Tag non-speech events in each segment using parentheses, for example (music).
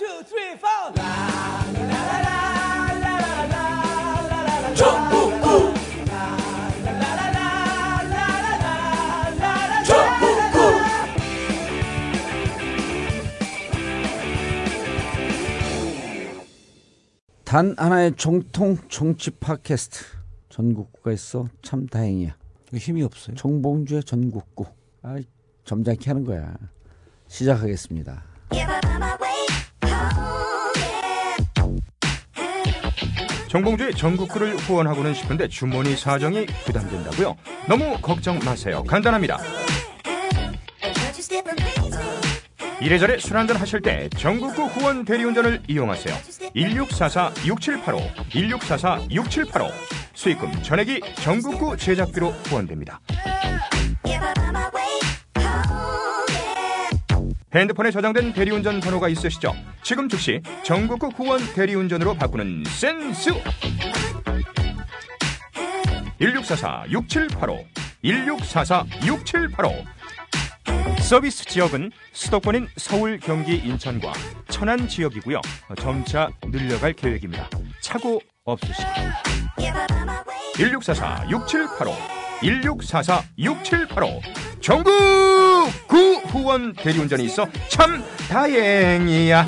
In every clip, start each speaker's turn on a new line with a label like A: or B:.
A: two, three, four.
B: 단 하나의 정통 정치 팟캐스트 전국구가 있어 참 다행이야.
C: 힘이 없어요.
B: 정봉주의 전국구. 아, 점잖게 하는 거야. 시작하겠습니다.
D: 정봉주의 전국구를 후원하고는 싶은데 주머니 사정이 부담된다고요? 너무 걱정 마세요. 간단합니다. 이래저래 술 한잔 하실 때 전국구 후원 대리운전을 이용하세요. 1644-6785, 1644-6785. 수익금 전액이 전국구 제작비로 후원됩니다. 핸드폰에 저장된 대리운전 번호가 있으시죠? 지금 즉시 전국구 후원 대리운전으로 바꾸는 센스! 1644-6785, 1644-6785. 서비스 지역은 수도권인 서울, 경기, 인천과 천안 지역이고요. 점차 늘려갈 계획입니다. 차고 없으시고 1644-6785 1644-6785 전국 구 후원 대리운전이 있어 참 다행이야.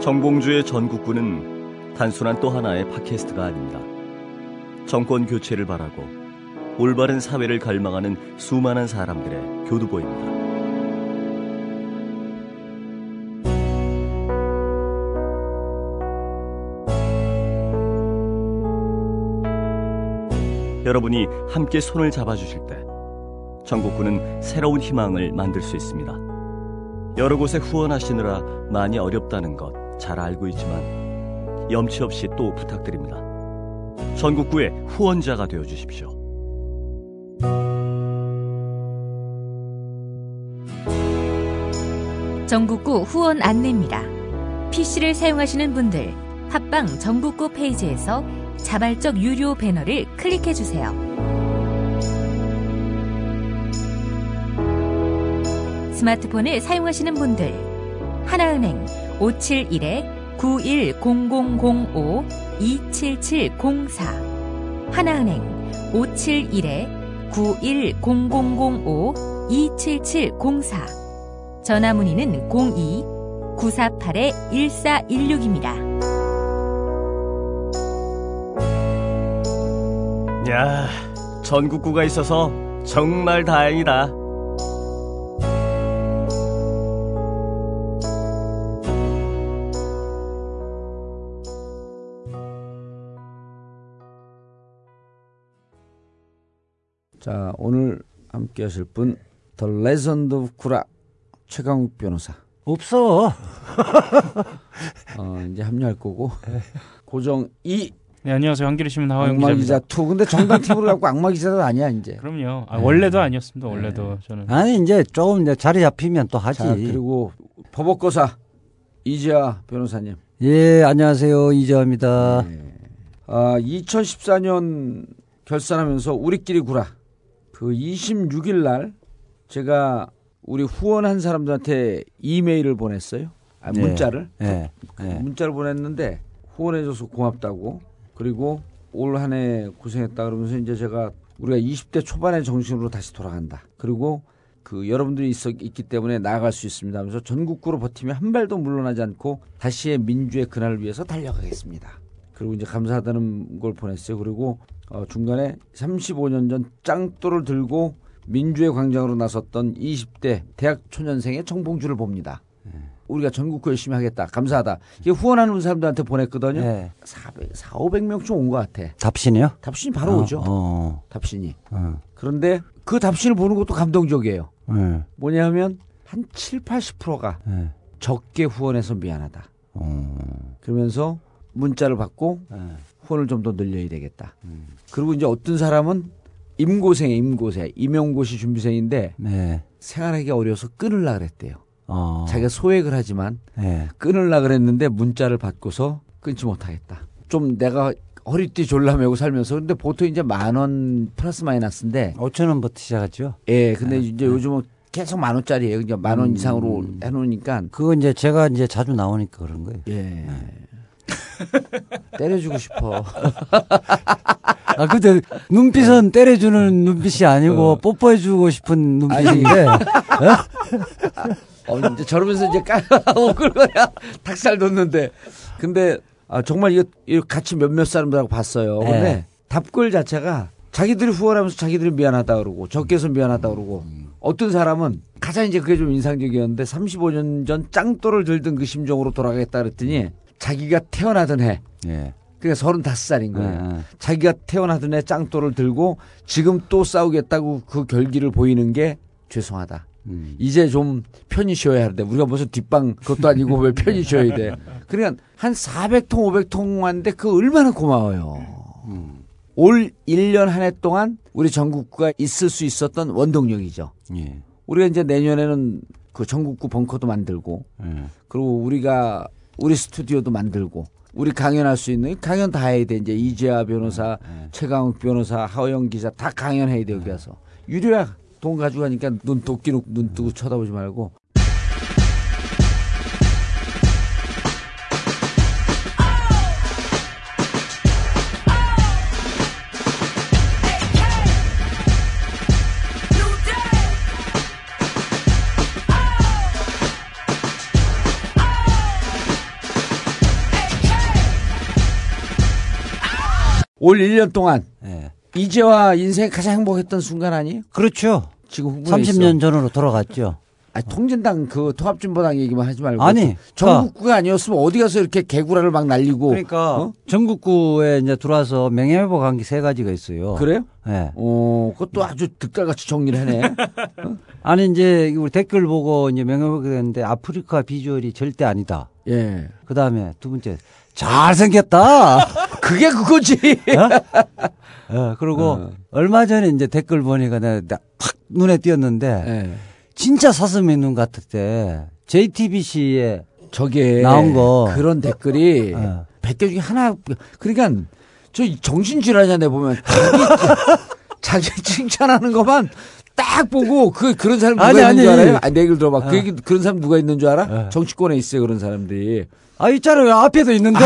E: 정봉주의 전국구는 단순한 또 하나의 팟캐스트가 아닙니다. 정권 교체를 바라고 올바른 사회를 갈망하는 수많은 사람들의 교두보입니다. 여러분이 함께 손을 잡아주실 때 전국구는 새로운 희망을 만들 수 있습니다. 여러 곳에 후원하시느라 많이 어렵다는 것 잘 알고 있지만 염치 없이 또 부탁드립니다. 전국구의 후원자가 되어 주십시오.
F: 전국구 후원 안내입니다. PC를 사용하시는 분들 팟빵 전국구 페이지에서 자발적 유료 배너를 클릭해 주세요. 스마트폰을 사용하시는 분들 하나은행 571-910005-27704 하나은행 571-910005-27704 전화 문의는 02-948-1416입니다.
E: 야, 전국구가 있어서 정말 다행이다.
B: 자, 오늘 함께 하실 분, The Legend of 구라 최강욱 변호사.
C: 없어. (laughs)
B: 어, 이제 합류할 거고. 고정 2
G: 네, 안녕하세요. 신문 하화영
B: 악마.
G: 기자
B: 2. 근데 정당 팀으로 갖고 악마 기자도 아니야, 이제.
G: 그럼요. 아,
B: 네.
G: 원래도 아니었습니다. 원래도 저는.
C: 아니 이제 조금 이제 자리 잡히면 또 하지.
B: 자, 그리고 법업거사 이지아 변호사님.
C: 예, 안녕하세요. 이재화입니다.
B: 네. 아, 2014년 결산하면서 우리끼리 구라. 그 26일 날 제가 우리 후원한 사람들한테 이메일을 보냈어요. 아,
C: 네.
B: 문자를.
C: 예. 예.
B: 문자를 보냈는데 후원해줘서 고맙다고. 그리고 올 한 해 고생했다 그러면서 이제 제가 우리가 20대 초반의 정신으로 다시 돌아간다. 그리고 그 여러분들이 있어 있기 때문에 나아갈 수 있습니다. 하면서 전국구로 버티며 한 발도 물러나지 않고 다시의 민주의 그날을 위해서 달려가겠습니다. 그리고 이제 감사하다는 걸 보냈어요. 그리고 어, 중간에 35년 전 짱돌을 들고 민주의 광장으로 나섰던 20대 대학 초년생의 정봉주를 봅니다. 우리가 전국구 열심히 하겠다. 감사하다. 이게 후원하는 사람들한테 보냈거든요.
C: 예.
B: 400, 4, 500명쯤 온 것 같아.
C: 답신이요?
B: 답신이 바로 오죠.
C: 어.
B: 답신이.
C: 어.
B: 그런데 그 답신을 보는 것도 감동적이에요.
C: 예.
B: 뭐냐 하면 한 7, 80%가
C: 예.
B: 적게 후원해서 미안하다.
C: 어.
B: 그러면서 문자를 받고
C: 예.
B: 후원을 좀 더 늘려야 되겠다. 그리고 이제 어떤 사람은 임고생에 임고생 임용고시 준비생인데
C: 네.
B: 생활하기 어려워서 끊을라 그랬대요.
C: 어.
B: 자기가 소액을 하지만
C: 네.
B: 끊을라 그랬는데 문자를 받고서 끊지 못하겠다. 좀 내가 허리띠 졸라매고 살면서 근데 보통 이제 만 원 플러스 마이너스인데
C: 5천 원부터 시작하죠.
B: 예 근데
C: 네.
B: 이제 요즘은 계속 만 원짜리예요. 이제 만원
C: 음.
B: 이상으로 해놓으니까
C: 그거 이제 제가 이제 자주 나오니까 그런 거예요.
B: 예 때려주고 싶어.
C: 아, 근데 눈빛은 때려주는 눈빛이 아니고 뽀뽀해주고 싶은 눈빛인데.
B: 어, 이제 저러면서 이제 까 (laughs) 먹을 거야. 닭살 돋는데. 근데 아, 정말 이거, 이거 같이 몇몇 사람들하고 봤어요. 근데
C: 네.
B: 답글 자체가 자기들이 후원하면서 자기들이 미안하다 그러고 적게 해서 미안하다 그러고 어떤 사람은 가장 이제 그게 좀 인상적이었는데 35년 전 짱돌을 들던 그 심정으로 돌아가겠다 그랬더니 자기가 태어나던 해
C: 예.
B: 그러니까 35살인 거예요.
C: 네, 네.
B: 자기가 태어나던 해 짱돌을 들고 지금 또 싸우겠다고 그 결기를 보이는 게 죄송하다.
C: 음.
B: 이제 좀 편히 쉬어야 하는데 우리가 무슨 뒷방 그것도 아니고 왜 편히 쉬어야 돼. 그러니까 한 400통 500통 왔는데 그 얼마나 고마워요.
C: 음.
B: 올 1년 한 해 동안 우리 전국구가 있을 수 있었던 원동력이죠.
C: 예.
B: 우리가 이제 내년에는 그 전국구 벙커도 만들고
C: 예.
B: 그리고 우리가 우리 스튜디오도 만들고 우리 강연할 수 있는 강연 다 해야 돼. 이제 이재하 변호사,
C: 네.
B: 최강욱 변호사, 하호영 기자 다 강연해야 돼 여기 와서 유료야. 돈 가지고 가니까 눈 도끼로 눈 뜨고 쳐다보지 말고 올 1년 동안
C: 예.
B: 이재화 인생 가장 행복했던 순간 아니에요?
C: 그렇죠.
B: 지금 후보에
C: 30년
B: 있어.
C: 전으로 돌아갔죠.
B: 아니, 통진당 그 통합진보당 얘기만 하지 말고
C: 아니,
B: 전국구가 아니었으면 어디 가서 이렇게 개구라를 막 날리고
C: 그러니까
B: 어?
C: 전국구에 이제 들어와서 명예회복 한 게 세 가지가 있어요.
B: 그래요?
C: 예.
B: 어, 그것도 아주 득달같이 정리를 하네. (laughs)
C: 아니 이제 우리 댓글 보고 이제 명예회복이 됐는데 아프리카 비주얼이 절대 아니다.
B: 예.
C: 그 다음에 두 번째 잘생겼다. (laughs)
B: 그게 그거지.
C: 예, (laughs) 그리고
B: 어.
C: 얼마 전에 이제 댓글 보니까 내가 나- 확 눈에 띄었는데
B: 예.
C: 진짜 사슴의 눈 같았대. JTBC에
B: 저게
C: 나온 거.
B: 그런 댓글이
C: 어.
B: 100개 중에 하나 그러니까 저 정신질환자네 보면 자기, (laughs) 자기 칭찬하는 것만 딱 보고 그 그런 사람 누가
C: 아니,
B: 있는 줄
C: 아니.
B: 알아요? 아니, 내 얘기를 들어봐.
C: 어.
B: 그 얘기 그런 사람 누가 있는 줄 알아?
C: 어.
B: 정치권에 있어요 그런 사람들이.
C: 아 있잖아요 앞에도 있는데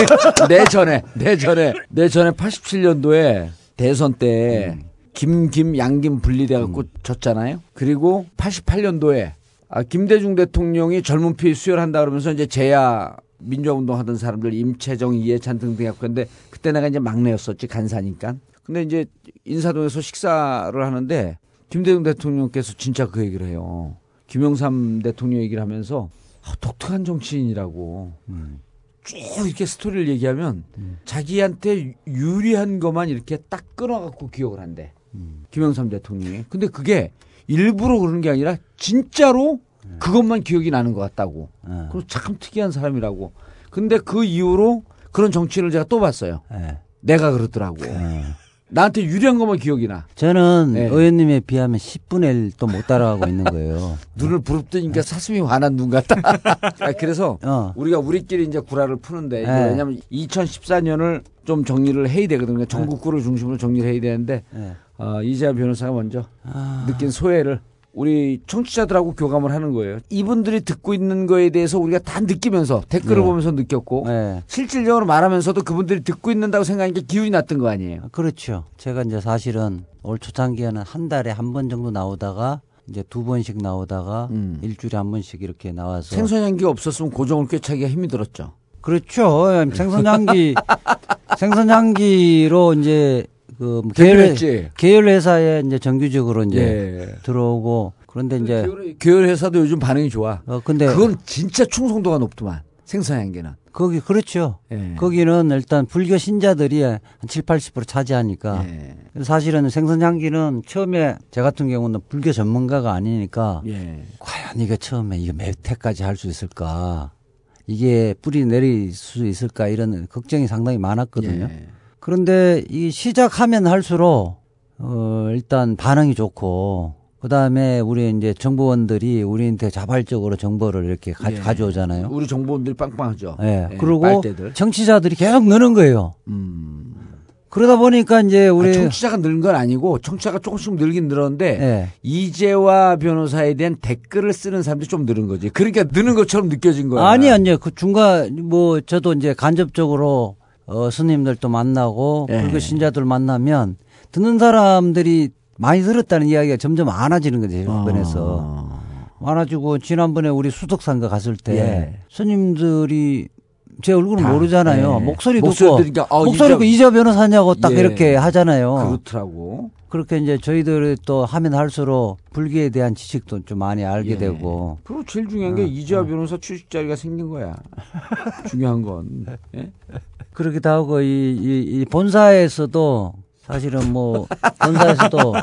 C: (laughs)
B: 내 전에 내 전에 내 전에 87년도에 대선 때 김김 양김 분리돼 갖고 졌잖아요. 그리고 88년도에 아, 김대중 대통령이 젊은 피 수혈한다 그러면서 이제 제야 민주화운동 하던 사람들 임채정 이해찬 등등 해갖고 근데 그때 내가 이제 막내였었지 간사니까. 근데 이제 인사동에서 식사를 하는데 김대중 대통령께서 진짜 그 얘기를 해요. 김영삼 대통령 얘기를 하면서 아, 독특한 정치인이라고. 쭉 이렇게 스토리를 얘기하면 자기한테 유리한 것만 이렇게 딱 끊어갖고 기억을 한대. 김영삼 대통령이. 근데 그게 일부러 그러는 게 아니라 진짜로 그것만 기억이 나는 것 같다고.
C: 어.
B: 그리고 참 특이한 사람이라고. 근데 그 이후로 그런 정치인을 제가 또 봤어요.
C: 예,
B: 내가 그러더라고.
C: 예.
B: 나한테 유리한 것만 기억이 나.
C: 저는
B: 네.
C: 의원님에 비하면 10분의 1도 못 따라가고 있는 거예요. (laughs)
B: 눈을 부릅뜨니까 사슴이 화난 눈 같다. (laughs) 아, 그래서
C: 어.
B: 우리가 우리끼리 이제 구라를 푸는데
C: 네.
B: 왜냐하면 2014년을 좀 정리를 해야 되거든요. 그러니까 전국구를 중심으로 정리를 해야 되는데
C: 예.
B: 어, 이재하 변호사가 먼저
C: 아,
B: 느낀 소외를 우리 청취자들하고 교감을 하는 거예요. 이분들이 듣고 있는 거에 대해서 우리가 다 느끼면서 댓글을
C: 네.
B: 보면서 느꼈고
C: 예.
B: 실질적으로 말하면서도 그분들이 듣고 있는다고 생각하니까 기운이 났던 거 아니에요.
C: 그렇죠. 제가 이제 사실은 올 초창기에는 한 달에 한 번 정도 나오다가 이제 두 번씩 나오다가
B: 음.
C: 일주일에 한 번씩 이렇게 나와서
B: 생선향기가 없었으면 고정을 꿰차기가 힘이 들었죠.
C: 그렇죠. 생선향기 (laughs) 생선향기로 이제 그 계열. 계열 회사에 이제 정규적으로 이제
B: 예.
C: 들어오고 그런데 이제
B: 계열 회사도 요즘 반응이 좋아.
C: 어 근데
B: 그건 진짜 충성도가 높더만. 생선향기는.
C: 거기 그렇죠.
B: 예.
C: 거기는 일단 불교 신자들이 한 7, 80% 차지하니까
B: 예.
C: 사실은 생선향기는 처음에 제 같은 경우는 불교 전문가가 아니니까
B: 예.
C: 과연 이게 처음에 이게 몇 회까지 할 수 있을까? 이게 뿌리 내릴 수 있을까? 이런 걱정이 상당히 많았거든요.
B: 예.
C: 그런데 이 시작하면 할수록 어, 일단 반응이 좋고, 그 다음에 우리 이제 정보원들이 우리한테 자발적으로 정보를 이렇게 가,
B: 예.
C: 가져오잖아요.
B: 우리 정보원들이 빵빵하죠.
C: 예.
B: 예,
C: 그리고
B: 빨대들.
C: 청취자들이 계속 느는 거예요.
B: 음.
C: 그러다 보니까 이제 우리
B: 아, 청취자가 늘은 건 아니고 청취자가 조금씩 늘긴 늘었는데
C: 예.
B: 이재화 변호사에 대한 댓글을 쓰는 사람들이 좀 늘은 거지. 그러니까 느는 것처럼 느껴진 거야.
C: 아니, 아니요. 그 중간, 뭐, 저도 이제 간접적으로, 어, 스님들도 만나고,
B: 예.
C: 불교 신자들 만나면, 듣는 사람들이 많이 들었다는 이야기가 점점 많아지는 거죠, 주변에서.
B: 어.
C: 많아지고, 지난번에 우리 수덕상가 갔을 때,
B: 예.
C: 스님들이 제 얼굴은
B: 다,
C: 모르잖아요.
B: 예.
C: 목소리
B: 목소리
C: 듣고,
B: 들으니까, 어,
C: 목소리
B: 이제-
C: 이재 변호사냐고 딱
B: 예.
C: 이렇게 하잖아요.
B: 그렇더라고.
C: 그렇게 이제 저희들이 또 하면 할수록 불교에 대한 지식도 좀 많이 알게
B: 예.
C: 되고,
B: 그리고 제일 중요한
C: 어,
B: 게 이재화 변호사 취직 자리가 생긴 거야. 중요한 건. 예?
C: 그러기도 하고 이, 이, 이 본사에서도 사실은 뭐 본사에서도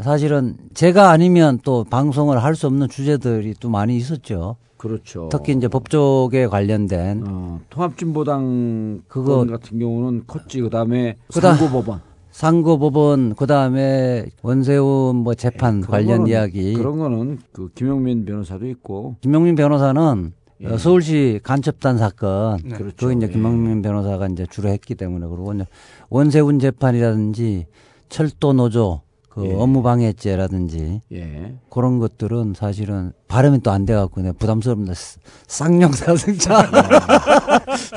C: 사실은 제가 아니면 또 방송을 할 수 없는 주제들이 또 많이 있었죠.
B: 그렇죠.
C: 특히 이제 법조계 관련된
B: 어, 통합진보당
C: 그거-
B: 같은 경우는 컸지. 그다음에
C: 그다-
B: 상고법원
C: 상고법원 그다음에 원세훈 뭐 재판
B: 그런
C: 관련
B: 거는-
C: 이야기.
B: 그런 거는 그 김영민 변호사도 있고.
C: 김용민 변호사는
B: 예.
C: 어, 서울시 간첩단 사건
B: 그렇죠.
C: 그거 이제
B: 예.
C: 김용민 변호사가 이제 주로 했기 때문에 그리고 이제 원세훈 재판이라든지 철도 노조 그
B: 예.
C: 업무방해죄라든지
B: 예.
C: 그런 것들은 사실은 발음이 또 안 돼갖고 내가 부담스럽니다. 쌍용 자동차,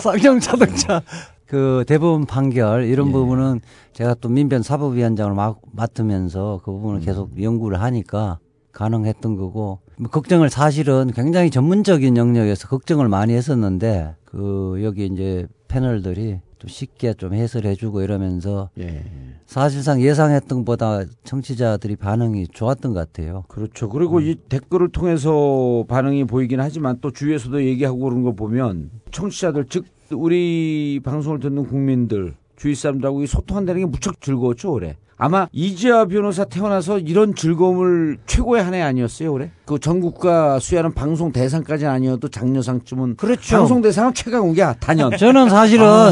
C: 쌍용 자동차 그 대법원 판결 이런
B: 예.
C: 부분은 제가 또 민변 사법위원장을 막, 맡으면서 그 부분을
B: 음.
C: 계속 연구를 하니까 가능했던 거고 뭐 걱정을 사실은 굉장히 전문적인 영역에서 걱정을 많이 했었는데 그 여기 이제 패널들이 좀 쉽게 좀 해설해주고 이러면서
B: 예.
C: 사실상 예상했던 것보다 청취자들이 반응이 좋았던 것 같아요.
B: 그렇죠. 그리고
C: 음.
B: 이 댓글을 통해서 반응이 보이긴 하지만 또 주위에서도 얘기하고 그런 거 보면 청취자들 즉 우리 방송을 듣는 국민들 주위 사람들하고 이 소통한다는 게 무척 즐거웠죠 올해. 아마 이재화 변호사 태어나서 이런 즐거움을 최고의 한 해 아니었어요 올해? 그 전국과 수여하는 방송 대상까지는 아니어도 장려상쯤은
C: 그렇죠.
B: 방송 대상은 최강욱이야 단연. (laughs)
C: 저는 사실은
B: 아,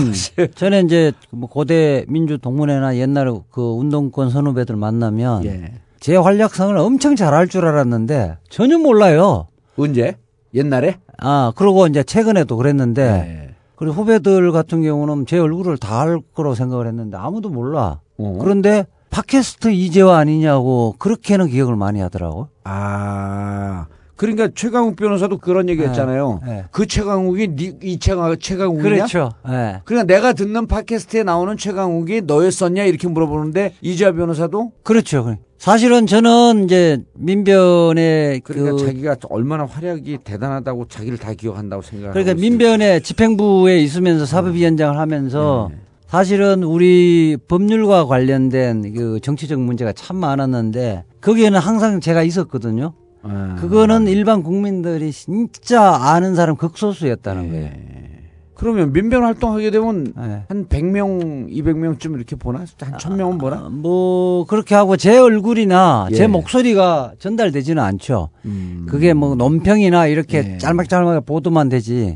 C: 저는 이제 뭐 고대 민주 동문회나 옛날에 그 운동권 선후배들 만나면
B: 예.
C: 제 활약상을 엄청 잘할 줄 알았는데 전혀 몰라요.
B: 언제? 옛날에?
C: 아 그러고 이제 최근에도 그랬는데
B: 예.
C: 그리고 후배들 같은 경우는 제 얼굴을 다 알 거라고 생각을 했는데 아무도 몰라.
B: 어?
C: 그런데 팟캐스트 이재화 아니냐고 그렇게는 기억을 많이 하더라고.
B: 아, 그러니까 최강욱 변호사도 그런 얘기 했잖아요.
C: 네.
B: 그 최강욱이 니, 이 최강, 최강욱이냐?
C: 그렇죠. 예.
B: 그러니까 내가 듣는 팟캐스트에 나오는 최강욱이 너였었냐 이렇게 물어보는데 이재화 변호사도
C: 그렇죠. 사실은 저는 이제 민변의
B: 그러니까
C: 그
B: 자기가 얼마나 활약이 대단하다고 자기를 다 기억한다고 생각하고
C: 그러니까. 민변의 집행부에 있으면서 사법위원장을 하면서
B: 네.
C: 사실은 우리 법률과 관련된 그 정치적 문제가 참 많았는데 거기에는 항상 제가 있었거든요.
B: 아.
C: 그거는 일반 국민들이 진짜 아는 사람 극소수였다는 거예요.
B: 그러면 민변 활동하게 되면
C: 예.
B: 한 100명, 200명쯤 이렇게 보나? 한 1000명은 보나?
C: 아, 뭐 그렇게 하고 제 얼굴이나
B: 예.
C: 제 목소리가 전달되지는 않죠.
B: 음.
C: 그게 뭐 논평이나 이렇게
B: 예.
C: 짤막짤막하게 보도만 되지.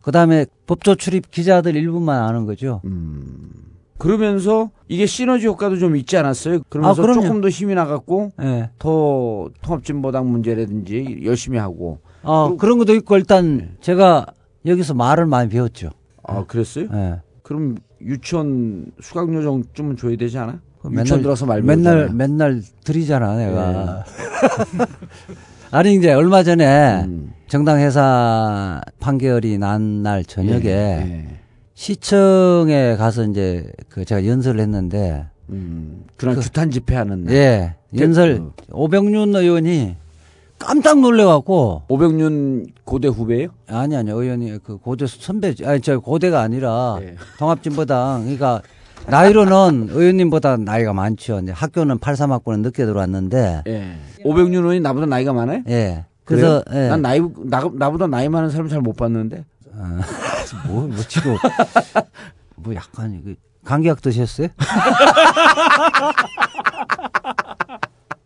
B: 예.
C: 그다음에 법조 출입 기자들 일부만 아는 거죠.
B: 음. 그러면서 이게 시너지 효과도 좀 있지 않았어요? 그러면서
C: 아.
B: 조금 더 힘이 나갔고
C: 예.
B: 더 통합진보당 문제라든지 열심히 하고.
C: 어,
B: 그리고-
C: 그런 것도 있고 일단 제가 여기서 말을 많이 배웠죠.
B: 아 그랬어요?
C: 예.
B: 그럼 유치원 수강료정쯤은 줘야 되지 않아?
C: 그
B: 유치원 들어서 말
C: 맨날
B: 배우잖아.
C: 맨날 드리잖아 내가. (laughs) 아니 이제 얼마 전에
B: 음.
C: 정당 해산 판결이 난 날 저녁에
B: 예.
C: 시청에 가서 이제 그 제가 연설을 했는데
B: 음. 그날
C: 그-
B: 규탄 집회하는 날.
C: 예 연설
B: 그-
C: 오병윤 의원이 깜짝 놀래갖고
B: 오병윤 고대 후배예요?
C: 아니 아니 의원이 그 고대 선배 아니 저 고대가 아니라
B: 예.
C: 통합진보당 그러니까 나이로는 의원님보다 나이가 많죠. 이제 학교는 83학번에 늦게 들어왔는데
B: 예. 오병윤 의원이 나보다 나이가 많아요?
C: 예. 그래서? 예.
B: 난 나이 나, 나보다 나이 많은 사람 잘 못 봤는데. (laughs)
C: 뭐, 뭐 지금 뭐 약간 그 감기약 드셨어요? (laughs)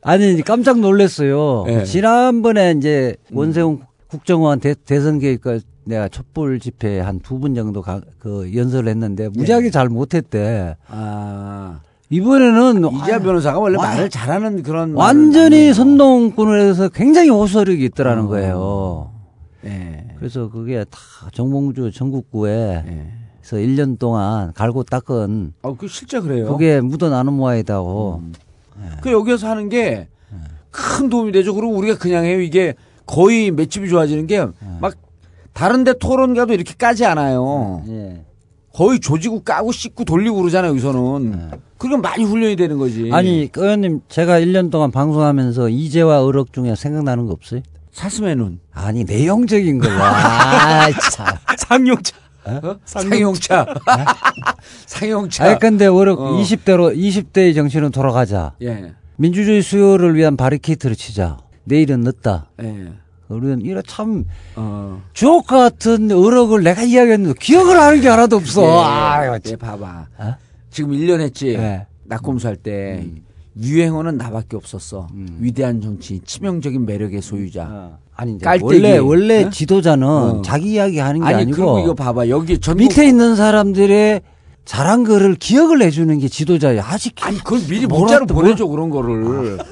C: 아니 깜짝 놀랐어요.
B: 예.
C: 지난번에 이제 원세훈 국정원 대, 대선 계획과 내가 촛불 집회 한 두 분 정도 가, 그 연설을 했는데 무지하게 잘 못했대.
B: 아.
C: 이번에는
B: 이재하 변호사가 원래
C: 와-
B: 말을 잘하는 그런
C: 완전히. 선동꾼을 해서 굉장히 호소력이 있더라는
B: 어.
C: 거예요.
B: 예.
C: 그래서 그게 다 정봉주 전국구에서
B: 예.
C: 1년 동안 갈고 닦은
B: 아, 그 실제 그래요.
C: 그게 묻어나는 모양이다고.
B: 음. 그 여기서 하는 게 큰 도움이 되죠. 그리고 우리가 그냥 해요. 이게 거의 맷집이 좋아지는 게 막 다른데 토론 가도 이렇게 까지 않아요.
C: 예.
B: 거의 조지고 까고 씻고 돌리고 그러잖아요. 여기서는. 그러니까 많이 훈련이 되는 거지.
C: 아니, 그 의원님, 제가 1년 동안 방송하면서 이재와 의혹 중에 생각나는 거 없어요?
B: 사슴에는
C: 아니, 내용적인 걸로. 아, 참. (laughs)
G: 상용차.
B: 어? 상용차. 상용차. (laughs)
C: 아니, 근데 의혹
B: 어.
C: 20대로, 20대의 정신은 돌아가자.
B: 예.
C: 민주주의 수요를 위한 바리케이트를 치자. 내일은 늦다.
B: 예.
C: 우리는 이래 참
B: 어.
C: 주옥 같은 의혹을 내가 이야기했는데 기억을 하는 게 하나도 없어.
B: 예.
C: 아유,
B: 예, 봐봐.
C: 어?
B: 지금 1년 했지.
C: 예.
B: 낙검수 할 때
C: 음.
B: 유행어는 나밖에 없었어.
C: 음.
B: 위대한 정치, 치명적인 매력의 소유자.
C: 어. 아니 이제
B: 깔때기.
C: 원래 원래
B: 어?
C: 지도자는
B: 어.
C: 자기 이야기 하는 게
B: 아니
C: 아니고
B: 그리고 이거 봐봐. 여기 전국
C: 밑에 있는 사람들의 잘한 거를 기억을 해주는 게 지도자야. 아직
B: 아니 그걸 미리 문자로
C: 또
B: 보내줘 그런 거를. (laughs)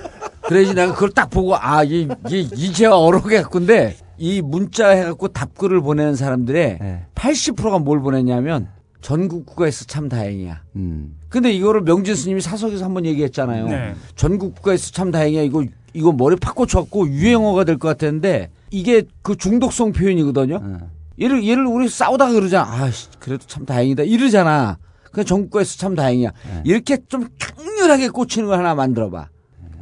B: 그래야지 내가 그걸 딱 보고 아 이게 이제와 어록해 갖고인데 이 문자 해갖고 답글을 보내는 사람들의
C: 예.
B: 80%가 뭘 보냈냐면 전국 국가에서 참 다행이야.
C: 음.
B: 근데 이거를 명진 스님이 사석에서 한번 얘기했잖아요.
G: 네.
B: 전국 국가에서 참 다행이야. 이거 이거 머리 팍 꽂혀갖고 유행어가 될 것 같았는데 이게 그 중독성 표현이거든요.
C: 어.
B: 얘를 얘를 우리 싸우다가 그러잖아. 아 그래도 참 다행이다 이러잖아. 그냥 전국에서 참 다행이야.
C: 네.
B: 이렇게 좀 강렬하게 꽂히는 걸 하나 만들어 봐.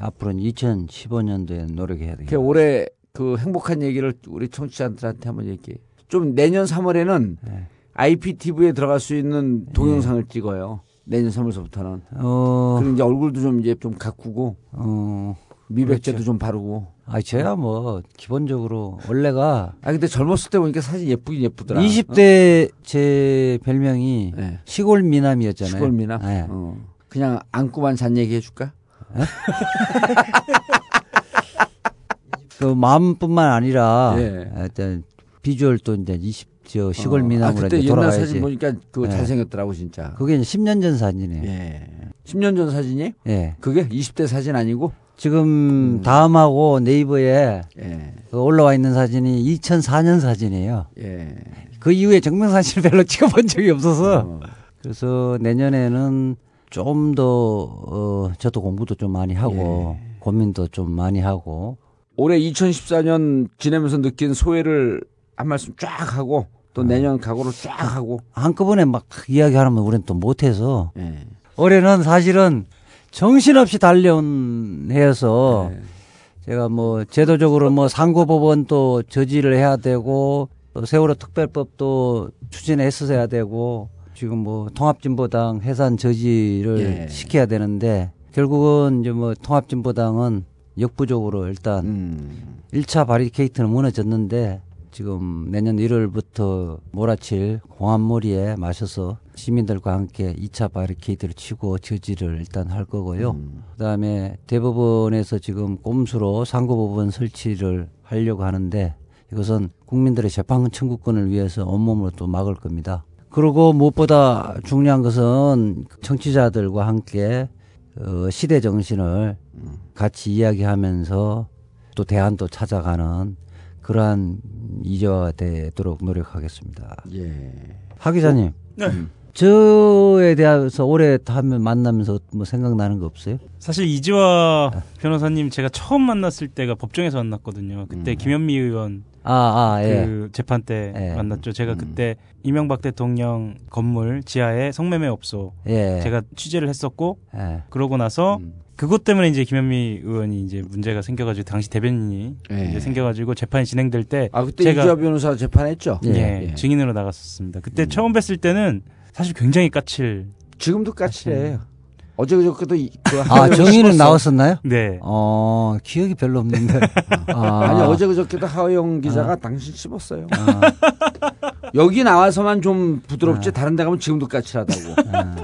C: 앞으로는 2015년도에 노력해야
B: 그
C: 되겠다.
B: 올해 그 행복한 얘기를 우리 청취자들한테 한번 얘기해. 좀 내년 3월에는
C: 네.
B: IPTV에 들어갈 수 있는 동영상을 찍어요. 내년 3월서부터는.
C: 어,
B: 그리고 이제 얼굴도 좀 이제 좀 가꾸고
C: 어,
B: 미백제도
C: 그렇죠.
B: 좀 바르고.
C: 아, 저야 뭐 기본적으로 원래가
B: 아 근데 젊었을 때 보니까 사진 예쁘긴 예쁘더라.
C: 20대 제 별명이
B: 어? 네.
C: 시골 미남이었잖아요.
B: 시골 미남.
C: 네.
B: 어. 그냥 안고만 잔 얘기 해줄까? (laughs)
C: 그 마음뿐만 아니라
B: 예.
C: 일단 비주얼도 이제 20 저 시골
B: 어.
C: 미남으로
B: 아, 그때 옛날. 사진 보니까 그
C: 네.
B: 잘생겼더라고 진짜.
C: 그게 이제 10년 전 사진이에요.
B: 예. 10년 전 사진이에요?
C: 예.
B: 그게 20대 사진 아니고?
C: 지금
B: 음.
C: 다음하고 네이버에
B: 예.
C: 그 올라와 있는 사진이 2004년 사진이에요.
B: 예.
C: 그 이후에 증명사실 별로 찍어본 적이 없어서
B: 어.
C: 그래서 내년에는 좀 더 어, 저도 공부도 좀 많이 하고
B: 예.
C: 고민도 좀 많이 하고
B: 올해 2014년 지내면서 느낀 소회를 한 말씀 쫙 하고
C: 아.
B: 또 내년 각오를 쫙 하고.
C: 한꺼번에 막 이야기하면 우리는 또 못해서
B: 예.
C: 올해는 사실은 정신없이 달려온 해여서
B: 예.
C: 제가 뭐 제도적으로 뭐 상고법원 또 저지를 해야 되고 또 세월호 특별법도 추진했어야 되고 지금 뭐 통합진보당 해산 저지를
B: 예.
C: 시켜야 되는데 결국은 이제 뭐 통합진보당은 역부족으로 일단
B: 음.
C: 1차 바리케이트는 무너졌는데 지금 내년 1월부터 몰아칠 공안몰이에 마셔서 시민들과 함께 2차 바리케이트를 치고 저지를 일단 할 거고요.
B: 음.
C: 그다음에 대법원에서 지금 꼼수로 상고법원 설치를 하려고 하는데 이것은 국민들의 재판 청구권을 위해서 온몸으로 또 막을 겁니다. 그리고 무엇보다 중요한 것은 정치자들과 함께 어, 시대 정신을 같이 이야기하면서 또 대안도 찾아가는 그러한 이제가 되도록 노력하겠습니다.
B: 예.
C: 하 기자님,
G: 네.
C: 저에 대해서 올해 하면 만나면서 뭐 생각나는 거 없어요?
G: 사실 이지화 변호사님 제가 처음 만났을 때가 법정에서 만났거든요. 그때
B: 음.
G: 김현미 의원
C: 아, 아, 예.
G: 그 재판 때
C: 예.
G: 만났죠. 제가
B: 음.
G: 그때 이명박 대통령 건물 지하에 성매매 업소
C: 예.
G: 제가 취재를 했었고
C: 예.
G: 그러고 나서
B: 음.
G: 그것 때문에 이제 김현미 의원이 이제 문제가 생겨가지고 당시 대변인이
B: 예.
G: 이제 생겨가지고 재판이 진행될 때
B: 아 그때
G: 제가-
B: 이주아 변호사 재판했죠.
C: 예.
G: 예,
B: 예.
G: 증인으로 나갔었습니다. 그때
B: 음.
G: 처음 뵀을 때는 사실 굉장히 까칠.
B: 지금도 까칠해. 어제 그저께도 이- 그
C: 아, 정의는. 나왔었나요?
G: 네.
C: 어, 기억이 별로 없는데. (laughs) 아,
B: 아니 어제 그저께도 하영 기자가 당신 씹었어요.
C: 아, (laughs)
B: 여기 나와서만 좀 부드럽지
C: 아.
B: 다른 데 가면 지금도 까칠하다고.
C: 아.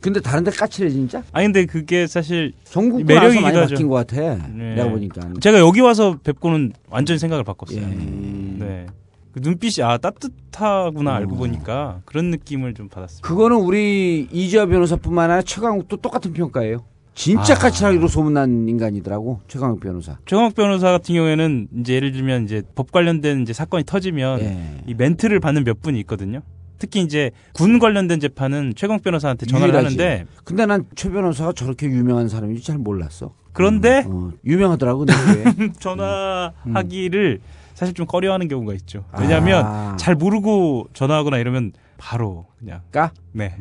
B: 근데 다른 데 까칠해 진짜?
G: 아니 근데 그게 사실
B: 전국 나와서 많이
G: 하죠.
B: 바뀐 것 같아.
G: 네.
B: 내가 보니까.
G: 제가 여기 와서 뵙고는 완전히 생각을 바꿨어요.
B: 예.
G: 네. 그 눈빛이 아 따뜻하구나
B: 어.
G: 알고 보니까 그런 느낌을 좀 받았습니다.
B: 그거는 우리 이지아 변호사뿐만 아니라 최강욱도 똑같은 평가예요. 진짜
G: 아.
B: 까칠하기로 소문난 인간이더라고 최강욱 변호사.
G: 최강욱 변호사 같은 경우에는 이제 예를 들면 이제 법 관련된 이제 사건이 터지면
B: 예.
G: 이 멘트를 받는 몇 분이 있거든요. 특히 이제 군 관련된 재판은 최강 변호사한테 전화를
B: 유일하지.
G: 하는데
B: 근데 난 최 변호사가 저렇게 유명한 사람인지 잘 몰랐어.
G: 그런데
B: 어, 유명하더라고. (laughs)
G: 전화하기를 사실 좀 꺼려하는 경우가 있죠. 왜냐하면
B: 아.
G: 잘 모르고 전화하거나 이러면 바로 그냥
B: 까?
G: 네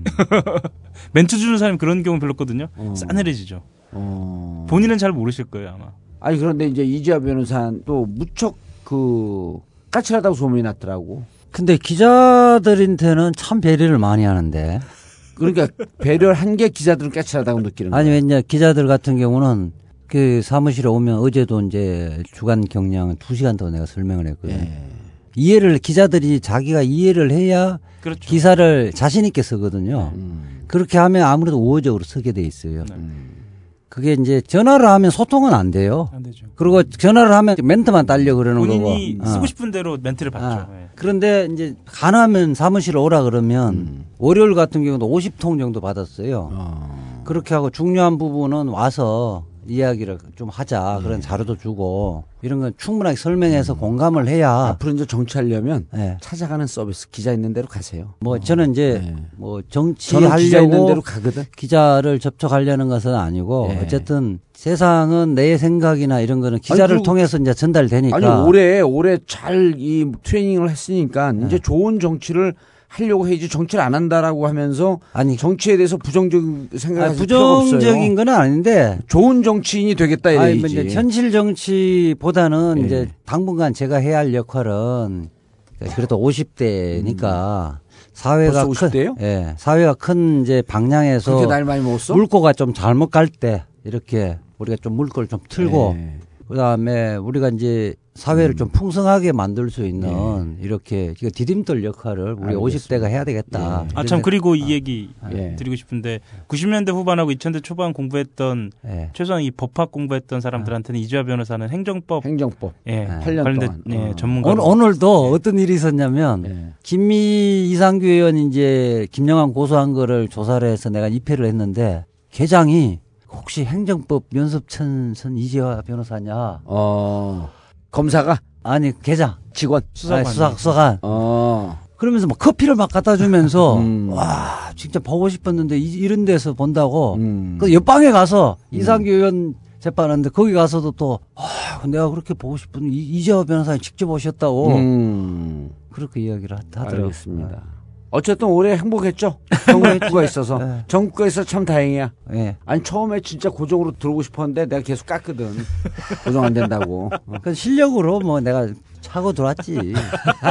G: (laughs) 멘트 주는 사람이 그런 경우 별로거든요.
B: 어.
G: 싸늘해지죠.
B: 어.
G: 본인은 잘 모르실 거예요 아마.
B: 아니 그런데 이제 이지아 변호사는 또 무척 그 까칠하다고 소문이 났더라고.
C: 근데 기자들한테는 참 배려를 많이 하는데.
B: 그러니까 배려를 한 게 기자들은 까칠하다고 느끼는 거야.
C: 아니, 왜냐, 기자들 같은 경우는 그 사무실에 오면 어제도 이제 주간 경량은 두 시간 더 내가 설명을 했거든요.
B: 예.
C: 이해를, 기자들이 자기가 이해를 해야
G: 그렇죠.
C: 기사를 자신 있게 쓰거든요.
B: 음.
C: 그렇게 하면 아무래도 우호적으로 쓰게 돼 있어요.
G: 네.
C: 그게 이제 전화를 하면 소통은 안 돼요.
G: 안 되죠.
C: 그리고 전화를 하면 멘트만 딸려 그러는
G: 본인이
C: 거고.
G: 쓰고
C: 어.
G: 싶은 대로 멘트를 받죠.
C: 아,
G: 예.
C: 그런데 이제 가능하면 사무실 오라 그러면
B: 음.
C: 월요일 같은 경우도 50통 정도 받았어요.
B: 어.
C: 그렇게 하고 중요한 부분은 와서 이야기를 좀 하자.
B: 예.
C: 그런 자료도 주고 이런 건 충분하게 설명해서
B: 음.
C: 공감을 해야.
B: 앞으로 이제 정치하려면
C: 예.
B: 찾아가는 서비스 기자 있는 대로 가세요.
C: 뭐 저는 이제
B: 네.
C: 뭐
B: 저는 기자 있는
C: 정치하려고
B: 대로 가거든.
C: 기자를 접촉하려는 것은 아니고
B: 예.
C: 어쨌든 세상은 내 생각이나 이런 거는 기자를
B: 그리고-
C: 통해서 이제 전달되니까
B: 아니 올해 올해 잘 이 트레이닝을 했으니까 이제 좋은 정치를 하려고 해야지 정치를 안 한다라고 하면서
C: 아니
B: 정치에 대해서 부정적 생각하실
C: 아니,
B: 필요가 없어요.
C: 부정적인 건 아닌데
B: 좋은 정치인이 되겠다
C: 아니,
B: 이래야지.
C: 뭐 이제 현실 정치보다는
B: 예.
C: 이제 당분간 제가 해야 할 역할은 그래도 50대니까 사회가
B: 음. 50대예요?
C: 큰 예, 사회가 큰 이제 방향에서
B: 그렇게 나이 많이 먹었어?
C: 물꼬가 좀 잘못 갈 때 이렇게 우리가 좀 물꼬를 좀 틀고
B: 예.
C: 그다음에 우리가 이제 사회를 좀 풍성하게 만들 수 있는
B: 예.
C: 이렇게 디딤돌 역할을 우리
B: 알겠습니다.
C: 50대가 해야 되겠다.
G: 아참 그리고 이 얘기
B: 예.
G: 드리고 싶은데 90년대 후반하고 2000대 초반 공부했던
C: 예.
G: 최소한 이 법학 공부했던 사람들한테는 이주아 변호사는 행정법
B: 행정법.
G: 예,
B: 팔년
G: 관련된
B: 동안.
G: 예,
B: 어.
G: 전문가.
C: 오늘, 오늘도 어떤 일이 있었냐면
B: 예.
C: 김미 이상규 의원 이제 김영환 고소한 거를 조사를 해서 내가 입회를 했는데 계장이 혹시 행정법 면섭천선 이재화 변호사냐?
B: 어 검사가
C: 아니 계장
B: 직원.
G: 수사관.
C: 아니, 수사 수사관
B: 어.
C: 그러면서 막 커피를 막 갖다 주면서 (laughs)
B: 음.
C: 와 진짜 보고 싶었는데 이, 이런 데서 본다고
B: 음.
C: 그 옆방에 가서 이상규 의원 재판하는데 거기 가서도 또 아, 내가 그렇게 보고 싶은 이, 이재화 변호사님 직접 오셨다고
B: 음.
C: 그렇게 이야기를 하- 하더라고요.
B: 알겠습니다. 어쨌든 올해 행복했죠. 정국가 있어서. (laughs)
C: 네.
B: 정국가 있어서 참 다행이야.
C: 예.
B: 아니 처음에 진짜 고정으로 들어오고 싶었는데 내가 계속 깠거든. 고정 안 된다고. (laughs)
C: 그 실력으로 뭐 내가 차고 들어왔지.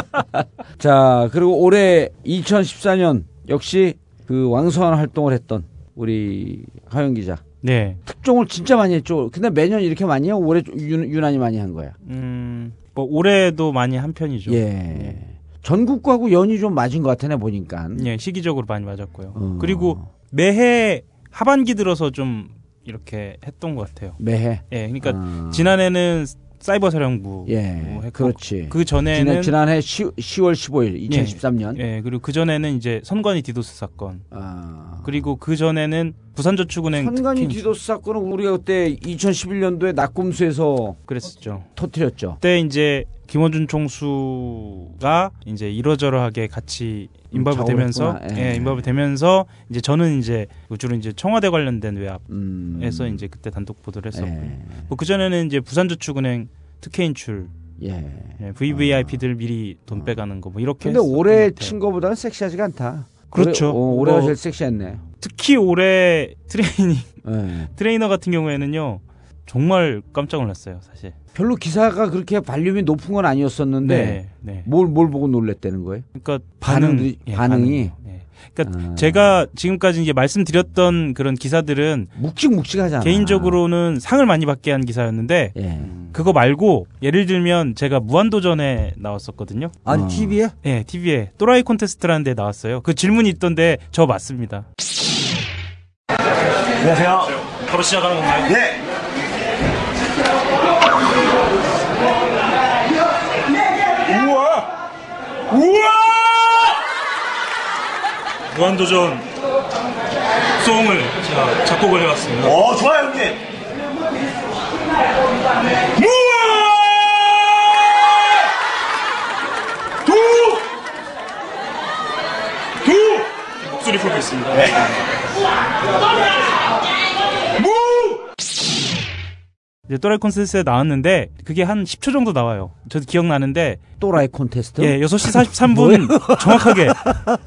C: (laughs)
B: 자 그리고 올해 2014년 역시 그 왕성한 활동을 했던 우리 하영 기자.
G: 네.
B: 특종을 진짜 많이 했죠. 근데 매년 이렇게 많이 해요? 올해 유, 유난히 많이 한 거야.
G: 음, 뭐 올해도 많이 한 편이죠.
B: 예. 전국하고 연이 좀 맞은 것 같네 보니까.
G: 예, 시기적으로 많이 맞았고요.
B: 어.
G: 그리고 매해 하반기 들어서 좀 이렇게 했던 것 같아요.
B: 매해.
G: 예, 그러니까
B: 아.
G: 지난해는 사이버 사령부
B: 예.
G: 뭐 했고
B: 그렇지.
G: 그 전에는
B: 지난, 지난해 10, 10 월 15일 2013년.
G: 예, 그리고 그 전에는 이제 선관위 디도스 사건.
B: 아.
G: 그리고 그 전에는 부산저축은행
B: 선관위 디도스 사건은 우리가 그때 2011년도에 나꼼수에서
G: 그랬었죠.
B: 터뜨렸죠.
G: 그때 이제 김원준 총수가 이제 이러저러하게 같이
B: 작업을
G: 되면서. 예,
B: 예.
G: 임박이 되면서 이제 저는 이제 주로 이제 청와대 관련된 외압에서
B: 음.
G: 이제 그때 단독 보도를 했었고
B: 예.
G: 뭐그 전에는 이제 부산저축은행 특혜 인출
B: 예.
G: 예, VVIP들 미리 돈 빼가는 거 뭐 이렇게
B: 근데 올해. 친 거보다는 섹시하지가 않다.
G: 그렇죠.
B: 올해, 어, 올해가
G: 뭐-
B: 제일 섹시했네.
G: 특히 올해 트레이닝
B: 예.
G: 트레이너 같은 경우에는요 정말 깜짝 놀랐어요 사실.
B: 별로 기사가 그렇게 볼륨이 높은 건 아니었었는데
G: 네, 네.
B: 뭘뭘 보고 놀랬다는 거예요?
G: 그러니까 반응,
B: 반응들이-
G: 예,
B: 반응이?
G: 예. 그러니까
B: 아.
G: 제가 지금까지 이제 말씀드렸던 그런 기사들은
B: 묵직묵직하잖아.
G: 개인적으로는 상을 많이 받게 한 기사였는데
B: 예.
G: 그거 말고 예를 들면 제가 무한도전에 나왔었거든요.
C: 아니
B: 어.
C: TV에
G: 예, TV에 또라이 콘테스트라는 데 나왔어요. 그 질문이 있던데 저 맞습니다.
A: 안녕하세요.
G: 바로 시작하는 건가요?
A: 네. 우와.
G: 무한도전 송을 제가 작곡을 해왔습니다.
A: 어, 좋아요, 형님.
G: 목소리 풀고 있습니다. 이제 또라이 콘서트에 나왔는데 그게 한 10초 정도 나와요. 저도 기억나는데
B: 또라이 콘테스트?
G: 예, 6시 43분 (laughs) 정확하게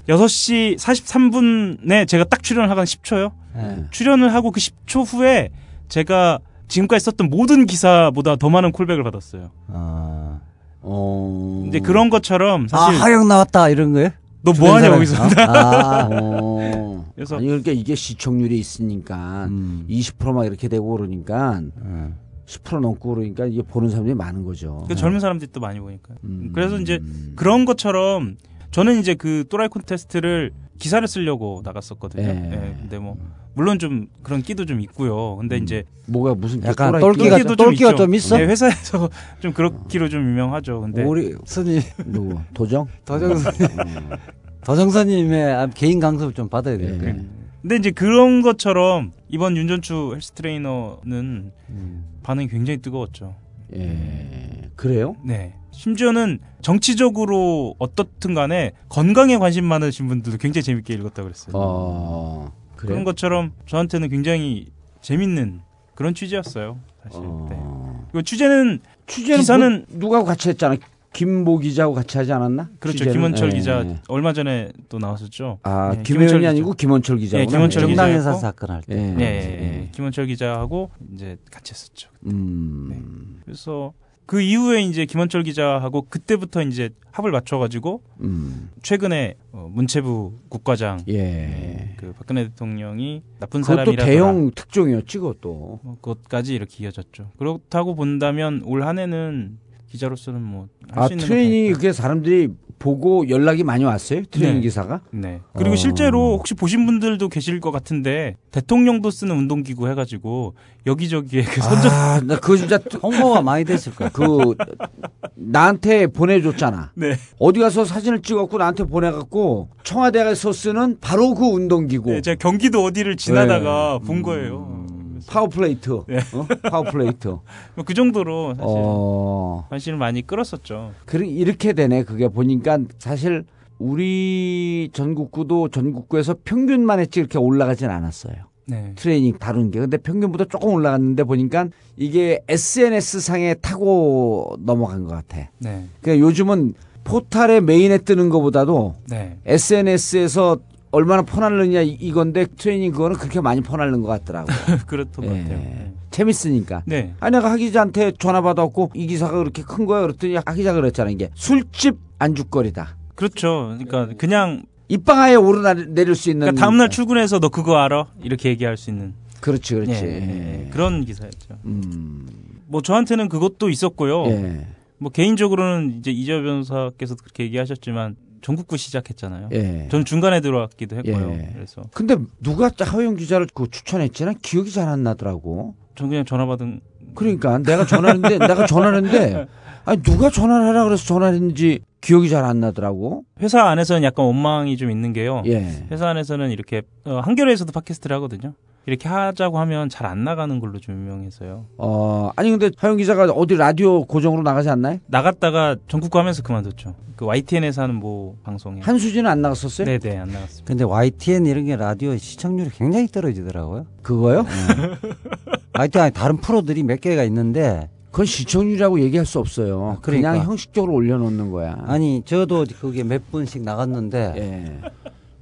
G: 6시 43분에 제가 딱 출연을 하고 한 10초요.
B: 예.
G: 출연을 하고 그 10초 후에 제가 지금까지 썼던 모든 기사보다 더 많은 콜백을 받았어요.
C: 아,
B: 어.
G: 이제 그런 것처럼
C: 아
G: 사실
C: 하영 나왔다 이런 거예요?
G: 너 뭐하냐 거기서
C: 아,
B: 어.
G: 그래서-
B: 아니 그러니까 이게 시청률이 있으니까
C: 음.
B: 20%막 이렇게 되고 그러니까
C: 음.
B: 10% 넘고 그러니까 이게 보는 사람들이 많은 거죠.
G: 그 젊은 사람들이 또 많이 보니까.
B: 음.
G: 그래서 이제 그런 것처럼 저는 이제 그 또라이 콘테스트를 기사를 쓰려고 나갔었거든요.
B: 예.
G: 예, 근데 뭐 물론 좀 그런 끼도 좀 있고요. 근데 이제
B: 뭐가 무슨
C: 약간 똘끼가
G: 끼도
C: 똘끼가
G: 있죠.
C: 좀 있어?
G: 네, 회사에서 (laughs) 좀 그렇기로 좀 유명하죠. 근데
C: 우리 스님
B: 누구 도정? (laughs)
C: 도정선 도정선님의 개인 강습을 좀 받아야 될
B: 예.
G: 근데 이제 그런 것처럼 이번 윤전추 헬스 트레이너는
C: 음.
G: 반응이 굉장히 뜨거웠죠.
B: 예. 그래요?
G: 네. 심지어는 정치적으로 어떻든 간에 건강에 관심 많으신 분들도 굉장히 재밌게 읽었다고 그랬어요.
B: 어. 그래요?
G: 그런 것처럼 저한테는 굉장히 재밌는 그런 취지였어요. 사실. 네.
B: 어.
G: 그 취재는
B: 취재는
G: 기사는-
B: 뭐 누가 같이 했잖아. 김보 기자하고 같이 하지 않았나?
G: 그렇죠.
B: 취재는?
G: 김원철
B: 예.
G: 기자 얼마 전에 또 나왔었죠.
B: 아,
G: 네,
B: 김혜연이
G: 김원철
B: 아니고 김원철 기자.
G: 예, 김원철 기자.
C: 정당회사
G: 기자였고.
C: 사건 할 때.
B: 예.
G: 네, 예, 예. 김원철 기자하고 이제 같이 했었죠.
B: 음.
G: 그래서 그 이후에 이제 김원철 기자하고 그때부터 이제 합을 맞춰가지고
B: 음.
G: 최근에 어, 문체부 국과장
B: 예.
G: 그 박근혜 대통령이 나쁜
B: 그것도
G: 사람이라
B: 대형 특종이었지, 그것도.
G: 뭐 그것까지 이렇게 이어졌죠. 그렇다고 본다면 올 한해는 기자로서는 뭐할
B: 아, 트레이닝
G: 건
B: 그게 사람들이 보고 연락이 많이 왔어요? 트레이닝
G: 네.
B: 기사가?
G: 네. 그리고
B: 어.
G: 실제로 혹시 보신 분들도 계실 것 같은데 대통령도 쓰는 운동기구 해가지고 여기저기에 그 선전
B: 아, 나 그거 진짜
C: 홍보가 많이 됐을 거야.
B: 그 나한테 보내줬잖아.
G: 네.
B: 어디 가서 사진을 찍었고 나한테 보내갖고 청와대에서 쓰는 바로 그 운동기구
G: 네, 제가 경기도 어디를 지나다가
B: 네.
G: 본 거예요. 그래서
B: 파워플레이트,
G: 네.
B: 어? 파워플레이트.
G: 뭐그 (laughs) 정도로 사실
B: 어,
G: 관심을 많이 끌었었죠.
B: 그래 이렇게 되네. 그게 보니까 사실 우리 전국구도 전국구에서 평균만 했지 이렇게 올라가진 않았어요.
G: 네.
B: 트레이닝 다룬 게. 근데 평균보다 조금 올라갔는데 보니까 이게 SNS 상에 타고 넘어간 것 같아.
G: 네.
B: 그러니까 요즘은 포탈에 메인에 뜨는 것보다도
G: 네.
B: SNS에서 얼마나 퍼날르냐 이- 이건데 트레이닝 그거는 그렇게 많이 퍼날른 것 같더라고. (laughs)
G: 그렇던
B: 예.
G: 것 같아요. 네.
B: 재밌으니까.
G: 네.
B: 아 내가 하 기자한테 전화 받았고 이 기사가 그렇게 큰 거야 그랬더니 하 기자 그랬잖아 이게 술집 안주거리다.
G: 그렇죠. 그러니까 그냥
B: 입방아에 오르내릴 수 있는.
G: 그러니까 다음날 출근해서 너 그거 알아? 이렇게 얘기할 수 있는
B: 그렇지 그렇지.
G: 예, 예, 예. 그런 기사였죠.
B: 음.
G: 뭐 저한테는 그것도 있었고요.
B: 예.
G: 뭐 개인적으로는 이제 이재 변호사께서 그렇게 얘기하셨지만 전국구 시작했잖아요.
B: 예.
G: 전 중간에 들어왔기도 했고요.
B: 예.
G: 그래서
B: 근데 누가 하영 기자를 그 추천했지나 기억이 잘 안 나더라고.
G: 전 그냥 전화 받은
B: 그러니까 내가 전화했는데 내가 전화했는데 아니 누가 전화를 하라 그래서 전화했는지 기억이 잘 안 나더라고.
G: 회사 안에서는 약간 원망이 좀 있는 게요.
B: 예.
G: 회사 안에서는 이렇게 어, 한겨레에서도 팟캐스트를 하거든요. 이렇게 하자고 하면 잘 안 나가는 걸로 좀 유명해서요.
B: 어 아니 근데 하영 기자가 어디 라디오 고정으로 나가지 않나요?
G: 나갔다가 전국구 하면서 그만뒀죠. 그 YTN에서 하는 뭐 방송에.
B: 한수진은 안 나갔었어요?
G: 네네 안 나갔습니다.
C: 근데 YTN 이런 게 라디오 시청률이 굉장히 떨어지더라고요.
B: 그거요? (laughs)
C: YTN 아니 다른 프로들이 몇 개가 있는데
B: 그건 시청률이라고 얘기할 수 없어요.
C: 그러니까.
B: 그냥 형식적으로 올려놓는 거야.
C: 아니 저도 그게 몇 분씩 나갔는데
B: 예.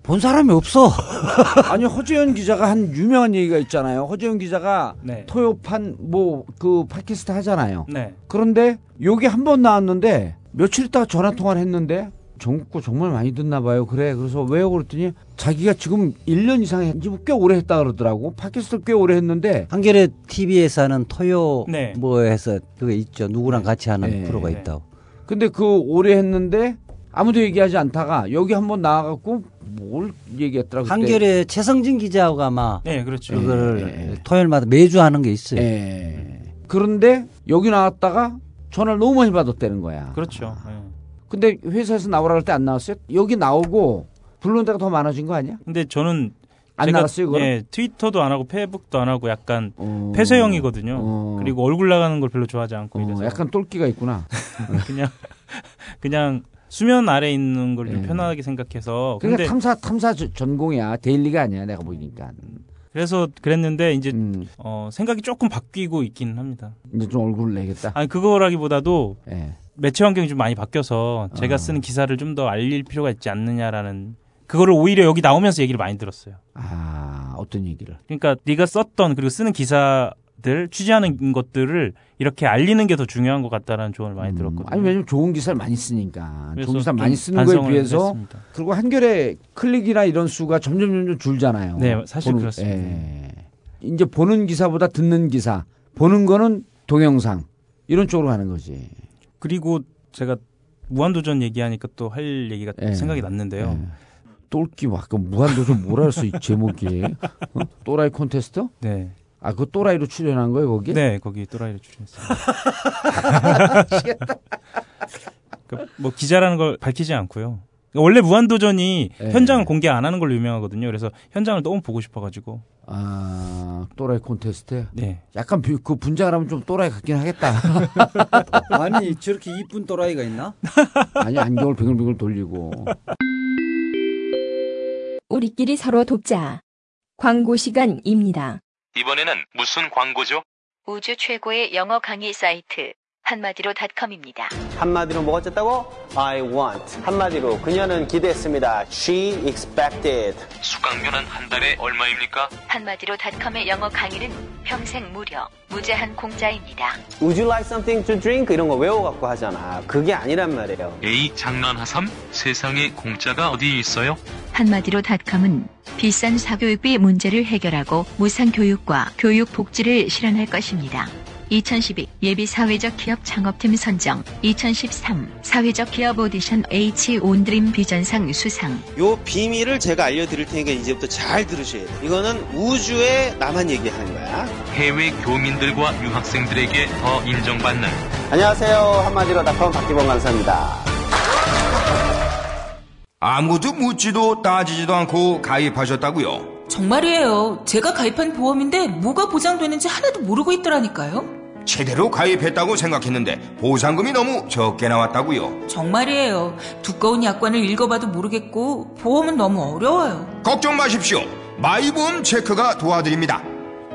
C: 본 사람이 없어. (laughs)
B: 아니 허재현 기자가 한 유명한 얘기가 있잖아요. 허재현 기자가
G: 네.
B: 토요판 뭐 그 팟캐스트 하잖아요.
G: 네.
B: 그런데 여기 한 번 나왔는데 며칠 있다가 전화 통화를 했는데 전국구 정말 많이 듣나 봐요. 그래. 그래서 왜요? 그랬더니 자기가 지금 1년 이상 했지 꽤 오래 했다 그러더라고. 팟캐스트 꽤 오래 했는데
C: 한겨레 TV에서 하는 토요
G: 네.
C: 뭐 해서 그게 있죠. 누구랑 같이 하는
B: 네.
C: 프로가
G: 네.
C: 있다고.
B: 근데 그 오래 했는데 아무도 얘기하지 않다가 여기 한번 나와 갖고 뭘 얘기했더라. 그때.
C: 한겨레 최성진 기자하고 아마
G: 네, 그렇죠.
C: 그거를
B: 예, 예.
C: 토요일마다 매주 하는 게 있어요.
B: 예. 그런데 여기 나왔다가 전화를 너무 많이 받았다는 거야.
G: 그렇죠. 네.
B: 근데 회사에서 나오라 할 때 안 나왔어요? 여기 나오고 부르는 데가 더 많아진 거 아니야?
G: 근데 저는
B: 안
G: 제가,
B: 나갔어요, 그거?
G: 예, 트위터도 안 하고 페이북도 안 하고 약간
B: 어.
G: 폐쇄형이거든요.
B: 어.
G: 그리고 얼굴 나가는 걸 별로 좋아하지 않고
B: 어, 약간 똘끼가 있구나. (laughs)
G: 그냥 그냥 수면 아래 있는 걸좀
B: 예.
G: 편하게 생각해서
B: 그러니까
G: 근데
B: 탐사 탐사 저- 전공이야. 데일리가 아니야. 내가 보니까.
G: 그래서 그랬는데 이제
B: 음,
G: 어, 생각이 조금 바뀌고 있기는 합니다.
B: 이제 좀 얼굴을 내겠다.
G: 아니 그거라기보다도
B: 예.
G: 매체 환경이 좀 많이 바뀌어서 제가
B: 아.
G: 쓰는 기사를 좀 더 알릴 필요가 있지 않느냐라는 그거를 오히려 여기 나오면서 얘기를 많이 들었어요.
B: 아 어떤 얘기를?
G: 그러니까 네가 썼던 그리고 쓰는 기사 들 취재하는 것들을 이렇게 알리는 게 더 중요한 것 같다라는 조언을 많이
B: 음,
G: 들었거든요.
B: 아니 왜냐면 좋은 기사를 많이 쓰니까. 좋은 기사
G: 좀
B: 많이 쓰는 거에 비해서
G: 했습니다.
B: 그리고 한겨레 클릭이나 이런 수가 점점 점점 줄잖아요.
G: 네, 사실
B: 보는-
G: 그렇습니다.
B: 예. 이제 보는 기사보다 듣는 기사, 보는 거는 동영상 이런 쪽으로 가는 거지.
G: 그리고 제가 무한도전 얘기하니까 또 할 얘기가
B: 예.
G: 생각이 났는데요.
B: 예. 똘끼 뭐 아까 무한도전 뭐라 했어 이 제목이 어? (laughs) 또라이 콘테스트?
G: 네.
B: 아 그 또라이로 출연한 거예요 거기?
G: 네, 거기 또라이를 출연했습니다. (laughs) 그뭐 기자라는 걸 밝히지 않고요. 원래 무한도전이
B: 예.
G: 현장을 공개 안 하는 걸로 유명하거든요. 그래서 현장을 너무 보고 싶어가지고.
B: 아 또라이 콘테스트.
G: 네.
B: 약간 비- 그 분장을 하면 좀 또라이 같긴 하겠다. (laughs)
C: 아니 저렇게 이쁜 또라이가 있나? (laughs)
B: 아니 안경을 빙글빙글 돌리고.
A: 우리끼리 서로 돕자. 광고 시간입니다.
H: 이번에는 무슨 광고죠?
I: 우주 최고의 영어 강의 사이트 한마디로 닷컴입니다.
J: 한마디로 뭐가 쨌다고? I want. 한마디로 그녀는 기대했습니다. She expected.
H: 수강료는 한 달에 얼마입니까?
I: 한마디로 닷컴의 영어 강의는 평생 무료, 무제한 공짜입니다.
J: Would you like something to drink? 이런 거 외워갖고 하잖아. 그게 아니란 말이에요.
H: 에이 장난하삼? 세상에 공짜가 어디 있어요?
I: 한마디로 닷컴은 비싼 사교육비 문제를 해결하고 무상 교육과 교육 복지를 실현할 것입니다. 2012 예비 사회적 기업 창업팀 선정, 2013 사회적 기업 오디션 H 온드림 비전상 수상,
K: 요 비밀을 제가 알려드릴 테니까 이제부터 잘 들으셔야 돼요. 이거는 우주에 나만 얘기하는 거야.
H: 해외 교민들과 유학생들에게 더 인정받는
J: 안녕하세요. 한마디로 닷컴 박기범 강사입니다.
L: 아무도 묻지도 따지지도 않고 가입하셨다고요?
M: 정말이에요. 제가 가입한 보험인데 뭐가 보장되는지 하나도 모르고 있더라니까요.
L: 제대로 가입했다고 생각했는데 보상금이 너무 적게 나왔다고요?
M: 정말이에요. 두꺼운 약관을 읽어봐도 모르겠고 보험은 너무 어려워요.
L: 걱정 마십시오. 마이보험 체크가 도와드립니다.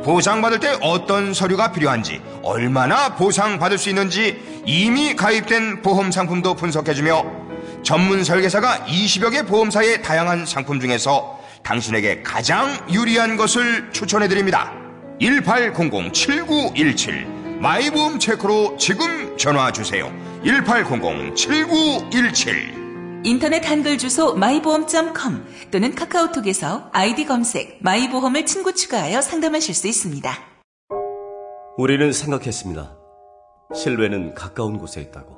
L: 보상받을 때 어떤 서류가 필요한지, 얼마나 보상받을 수 있는지 이미 가입된 보험 상품도 분석해주며 전문 설계사가 20여 개 보험사의 다양한 상품 중에서 당신에게 가장 유리한 것을 추천해 드립니다. 1800-7917 마이보험 체크로 지금 전화 주세요. 1800-7917
M: 인터넷 한글 주소 마이보험.com 또는 카카오톡에서 아이디 검색 마이보험을 친구 추가하여 상담하실 수 있습니다.
E: 우리는 생각했습니다. 실외는 가까운 곳에 있다고.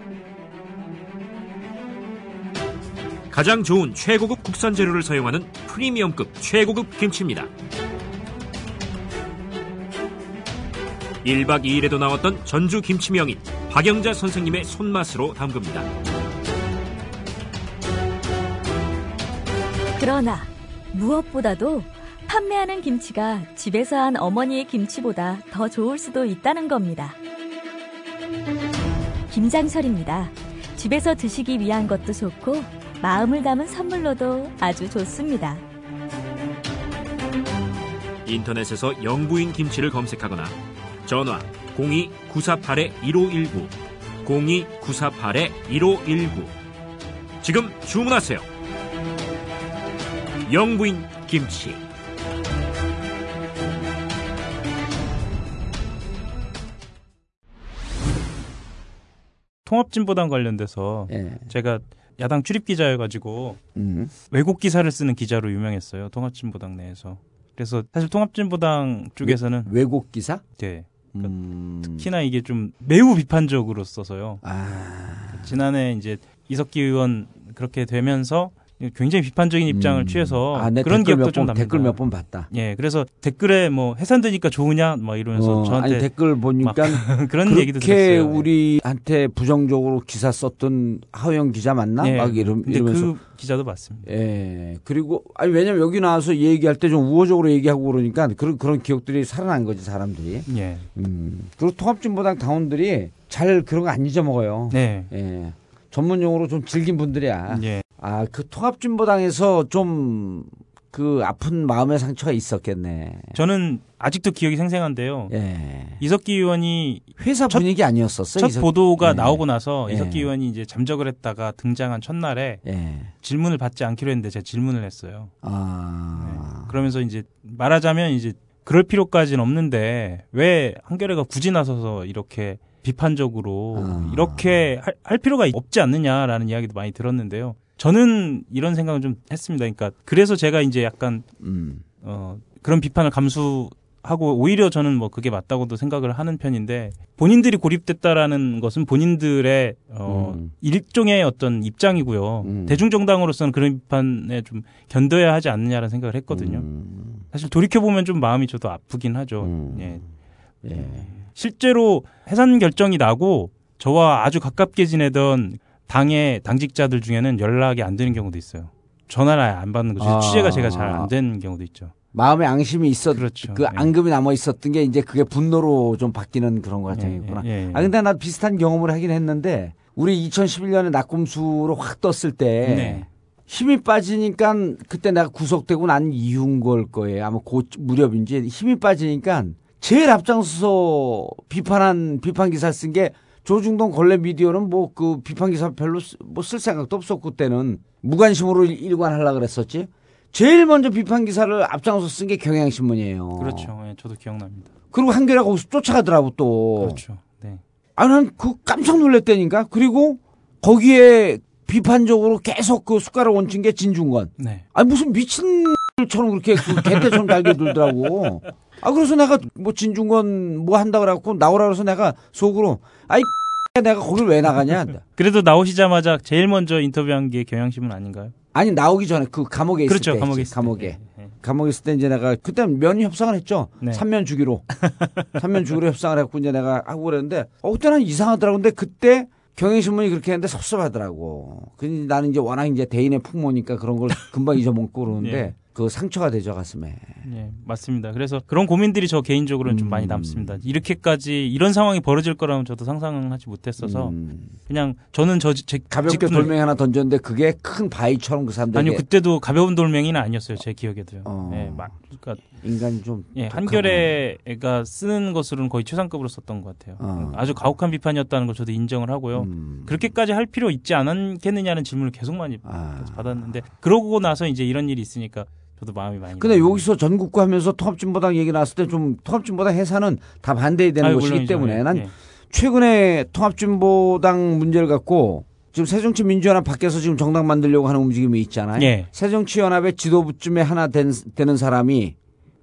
N: 가장 좋은 최고급 국산 재료를 사용하는 프리미엄급 최고급 김치입니다. 1박 2일에도 나왔던 전주 김치 명인 박영자 선생님의 손맛으로 담급니다.
O: 그러나 무엇보다도 판매하는 김치가 집에서 한 어머니의 김치보다 더 좋을 수도 있다는 겁니다. 김장철입니다. 집에서 드시기 위한 것도 좋고 마음을 담은 선물로도 아주 좋습니다.
N: 인터넷에서 영부인 김치를 검색하거나 전화 02-948-1519 02-948-1519 지금 주문하세요. 영부인 김치
G: 통합진보당 관련돼서
B: 예.
G: 제가 야당 출입 기자여가지고
B: 음.
G: 왜곡 기사를 쓰는 기자로 유명했어요. 통합진보당 내에서. 그래서 사실 통합진보당 쪽에서는
B: 왜곡 기사?
G: 네. 그러니까
B: 음.
G: 특히나 이게 좀 매우 비판적으로 써서요.
B: 아.
G: 지난해 이제 이석기 의원 그렇게 되면서 굉장히 비판적인 입장을
B: 음.
G: 취해서
B: 아, 내
G: 그런 기억도 몇좀
B: 번,
G: 납니다.
B: 댓글 몇 번 봤다.
G: 예, 그래서 댓글에 뭐 해산되니까 좋으냐 막 이러면서
B: 어,
G: 저한테
B: 아니 댓글 보니까
G: 막 (laughs) 그런
B: 그렇게
G: 얘기도 들었어요.
B: 우리한테 부정적으로 기사 썼던 하영 기자 맞나?
G: 예,
B: 막 이러, 이러면서
G: 그 기자도 맞습니다.
B: 예. 그리고 아니 왜냐면 여기 나와서 얘기할 때 좀 우호적으로 얘기하고 그러니까 그런 그런 기억들이 살아난 거지 사람들이.
G: 예.
B: 음. 그리고 통합진보당 당원들이 잘 그런 거 안 잊어먹어요.
G: 네.
B: 예. 전문 용어로 좀 질긴 분들이야.
G: 예.
B: 아, 그 통합진보당에서 좀 그 아픈 마음의 상처가 있었겠네.
G: 저는 아직도 기억이 생생한데요.
B: 예.
G: 이석기 의원이
B: 회사
G: 첫-
B: 분위기 아니었었어?
G: 첫
B: 이석-
G: 보도가
B: 예.
G: 나오고 나서
B: 예.
G: 이석기 의원이 이제 잠적을 했다가 등장한 첫날에
B: 예.
G: 질문을 받지 않기로 했는데 제가 질문을 했어요.
B: 아.
G: 그러면서 이제 말하자면 이제 그럴 필요까지는 없는데 왜 한겨레가 굳이 나서서 이렇게 비판적으로
B: 아.
G: 이렇게 할, 할 필요가 없지 않느냐라는 이야기도 많이 들었는데요. 저는 이런 생각을 좀 했습니다. 그러니까 그래서 제가 이제 약간
B: 음.
G: 어, 그런 비판을 감수하고 오히려 저는 뭐 그게 맞다고도 생각을 하는 편인데 본인들이 고립됐다라는 것은 본인들의 어,
B: 음.
G: 일종의 어떤 입장이고요.
B: 음.
G: 대중정당으로서는 그런 비판에 좀 견뎌야 하지 않느냐라는 생각을 했거든요.
B: 음.
G: 사실 돌이켜 보면 좀 마음이 저도 아프긴 하죠.
B: 음.
G: 예.
B: 예.
G: 실제로 해산 결정이 나고 저와 아주 가깝게 지내던 당의 당직자들 중에는 연락이 안 되는 경우도 있어요. 전화를 아예 안 받는 거죠.
B: 아.
G: 취재가 제가 잘 안 되는 경우도 있죠.
B: 마음에 앙심이 있었
G: 그렇죠.
B: 그
G: 예.
B: 앙금이 남아 있었던 게 이제 그게 분노로 좀 바뀌는 그런 과정이구나.
G: 예, 예, 예.
B: 아 근데 나 비슷한 경험을 하긴 했는데 우리 2011년에 낙곰수로 확 떴을 때
G: 네.
B: 힘이 빠지니까 그때 내가 구속되고 난 이후인 걸 거예요. 아마 그 무렵인지 힘이 빠지니까 제일 앞장서서 비판한 비판 기사 쓴 게 조중동 걸레 미디어는 뭐 그 비판 기사 별로 뭐 쓸 생각도 없었고 그때는 무관심으로 일- 일관하려 그랬었지. 제일 먼저 비판 기사를 앞장서 쓴 게 경향신문이에요.
G: 그렇죠. 예, 저도 기억납니다.
B: 그리고 한겨레가 거기서 쫓아가더라고 또.
G: 그렇죠. 네.
B: 아, 난 그 깜짝 놀랐다니까. 그리고 거기에 비판적으로 계속 그 숟가락 얹힌 게 진중권.
G: 네.
B: 아니 무슨 미친처럼 (laughs) 그렇게 그 개떼처럼 달게 들더라고. 아 그래서 내가 뭐 진중권 뭐 한다 그래갖고 나오라 그래서 내가 속으로 아이 (laughs) 내가 거길 왜 나가냐.
G: 그래도 나오시자마자 제일 먼저 인터뷰한 게 경향신문 아닌가요?
B: 아니 나오기 전에 그 감옥에 있을
G: 그렇죠,
B: 때
G: 감옥에 있을 때.
B: 감옥에 감옥에 있을 때 이제 내가 그때 면 협상을 했죠
G: 네.
B: 삼면 주기로 (laughs) 삼면 주기로 협상을 했고 이제 내가 하고 그랬는데 어 그때는 이상하더라고 근데 그때 경향신문이 그렇게 했는데 섭섭하더라고 그 나는 이제 워낙 이제 대인의 풍모니까 그런 걸 금방 잊어먹고 그러는데 (laughs)
G: 예.
B: 그 상처가 되죠 가슴에
G: 예, 맞습니다. 그래서 그런 고민들이 저 개인적으로는 좀
B: 음.
G: 많이 남습니다. 이렇게까지 이런 상황이 벌어질 거라면 저도 상상하지 못했어서 그냥 저는 저제
B: 음. 가볍게 돌멩이 하나 던졌는데 그게 큰 바위처럼 그 사람들이
G: 아니요 그때도 가벼운 돌멩이는 아니었어요 제 기억에도요.
B: 어.
G: 예, 막 그러니까
B: 인간이 좀
G: 예. 한겨레가 쓰는 것으로는 거의 최상급으로 썼던 것 같아요.
B: 어.
G: 아주 가혹한 비판이었다는 걸 저도 인정을 하고요.
B: 음.
G: 그렇게까지 할 필요 있지 않겠느냐는 질문을 계속 많이
B: 아.
G: 받았는데 그러고 나서 이제 이런 일이 있으니까 저도 마음이 많이.
B: 근데 여기서 전국구 하면서 통합진보당 얘기 나왔을 때 좀 통합진보당 해산은 다 반대해야 되는
G: 아유,
B: 것이기
G: 물론이죠.
B: 때문에
G: 예,
B: 난
G: 예.
B: 최근에 통합진보당 문제를 갖고 지금 새정치민주연합 밖에서 지금 정당 만들려고 하는 움직임이 있잖아요.
G: 예.
B: 새정치연합의 지도부쯤에 하나 된, 되는 사람이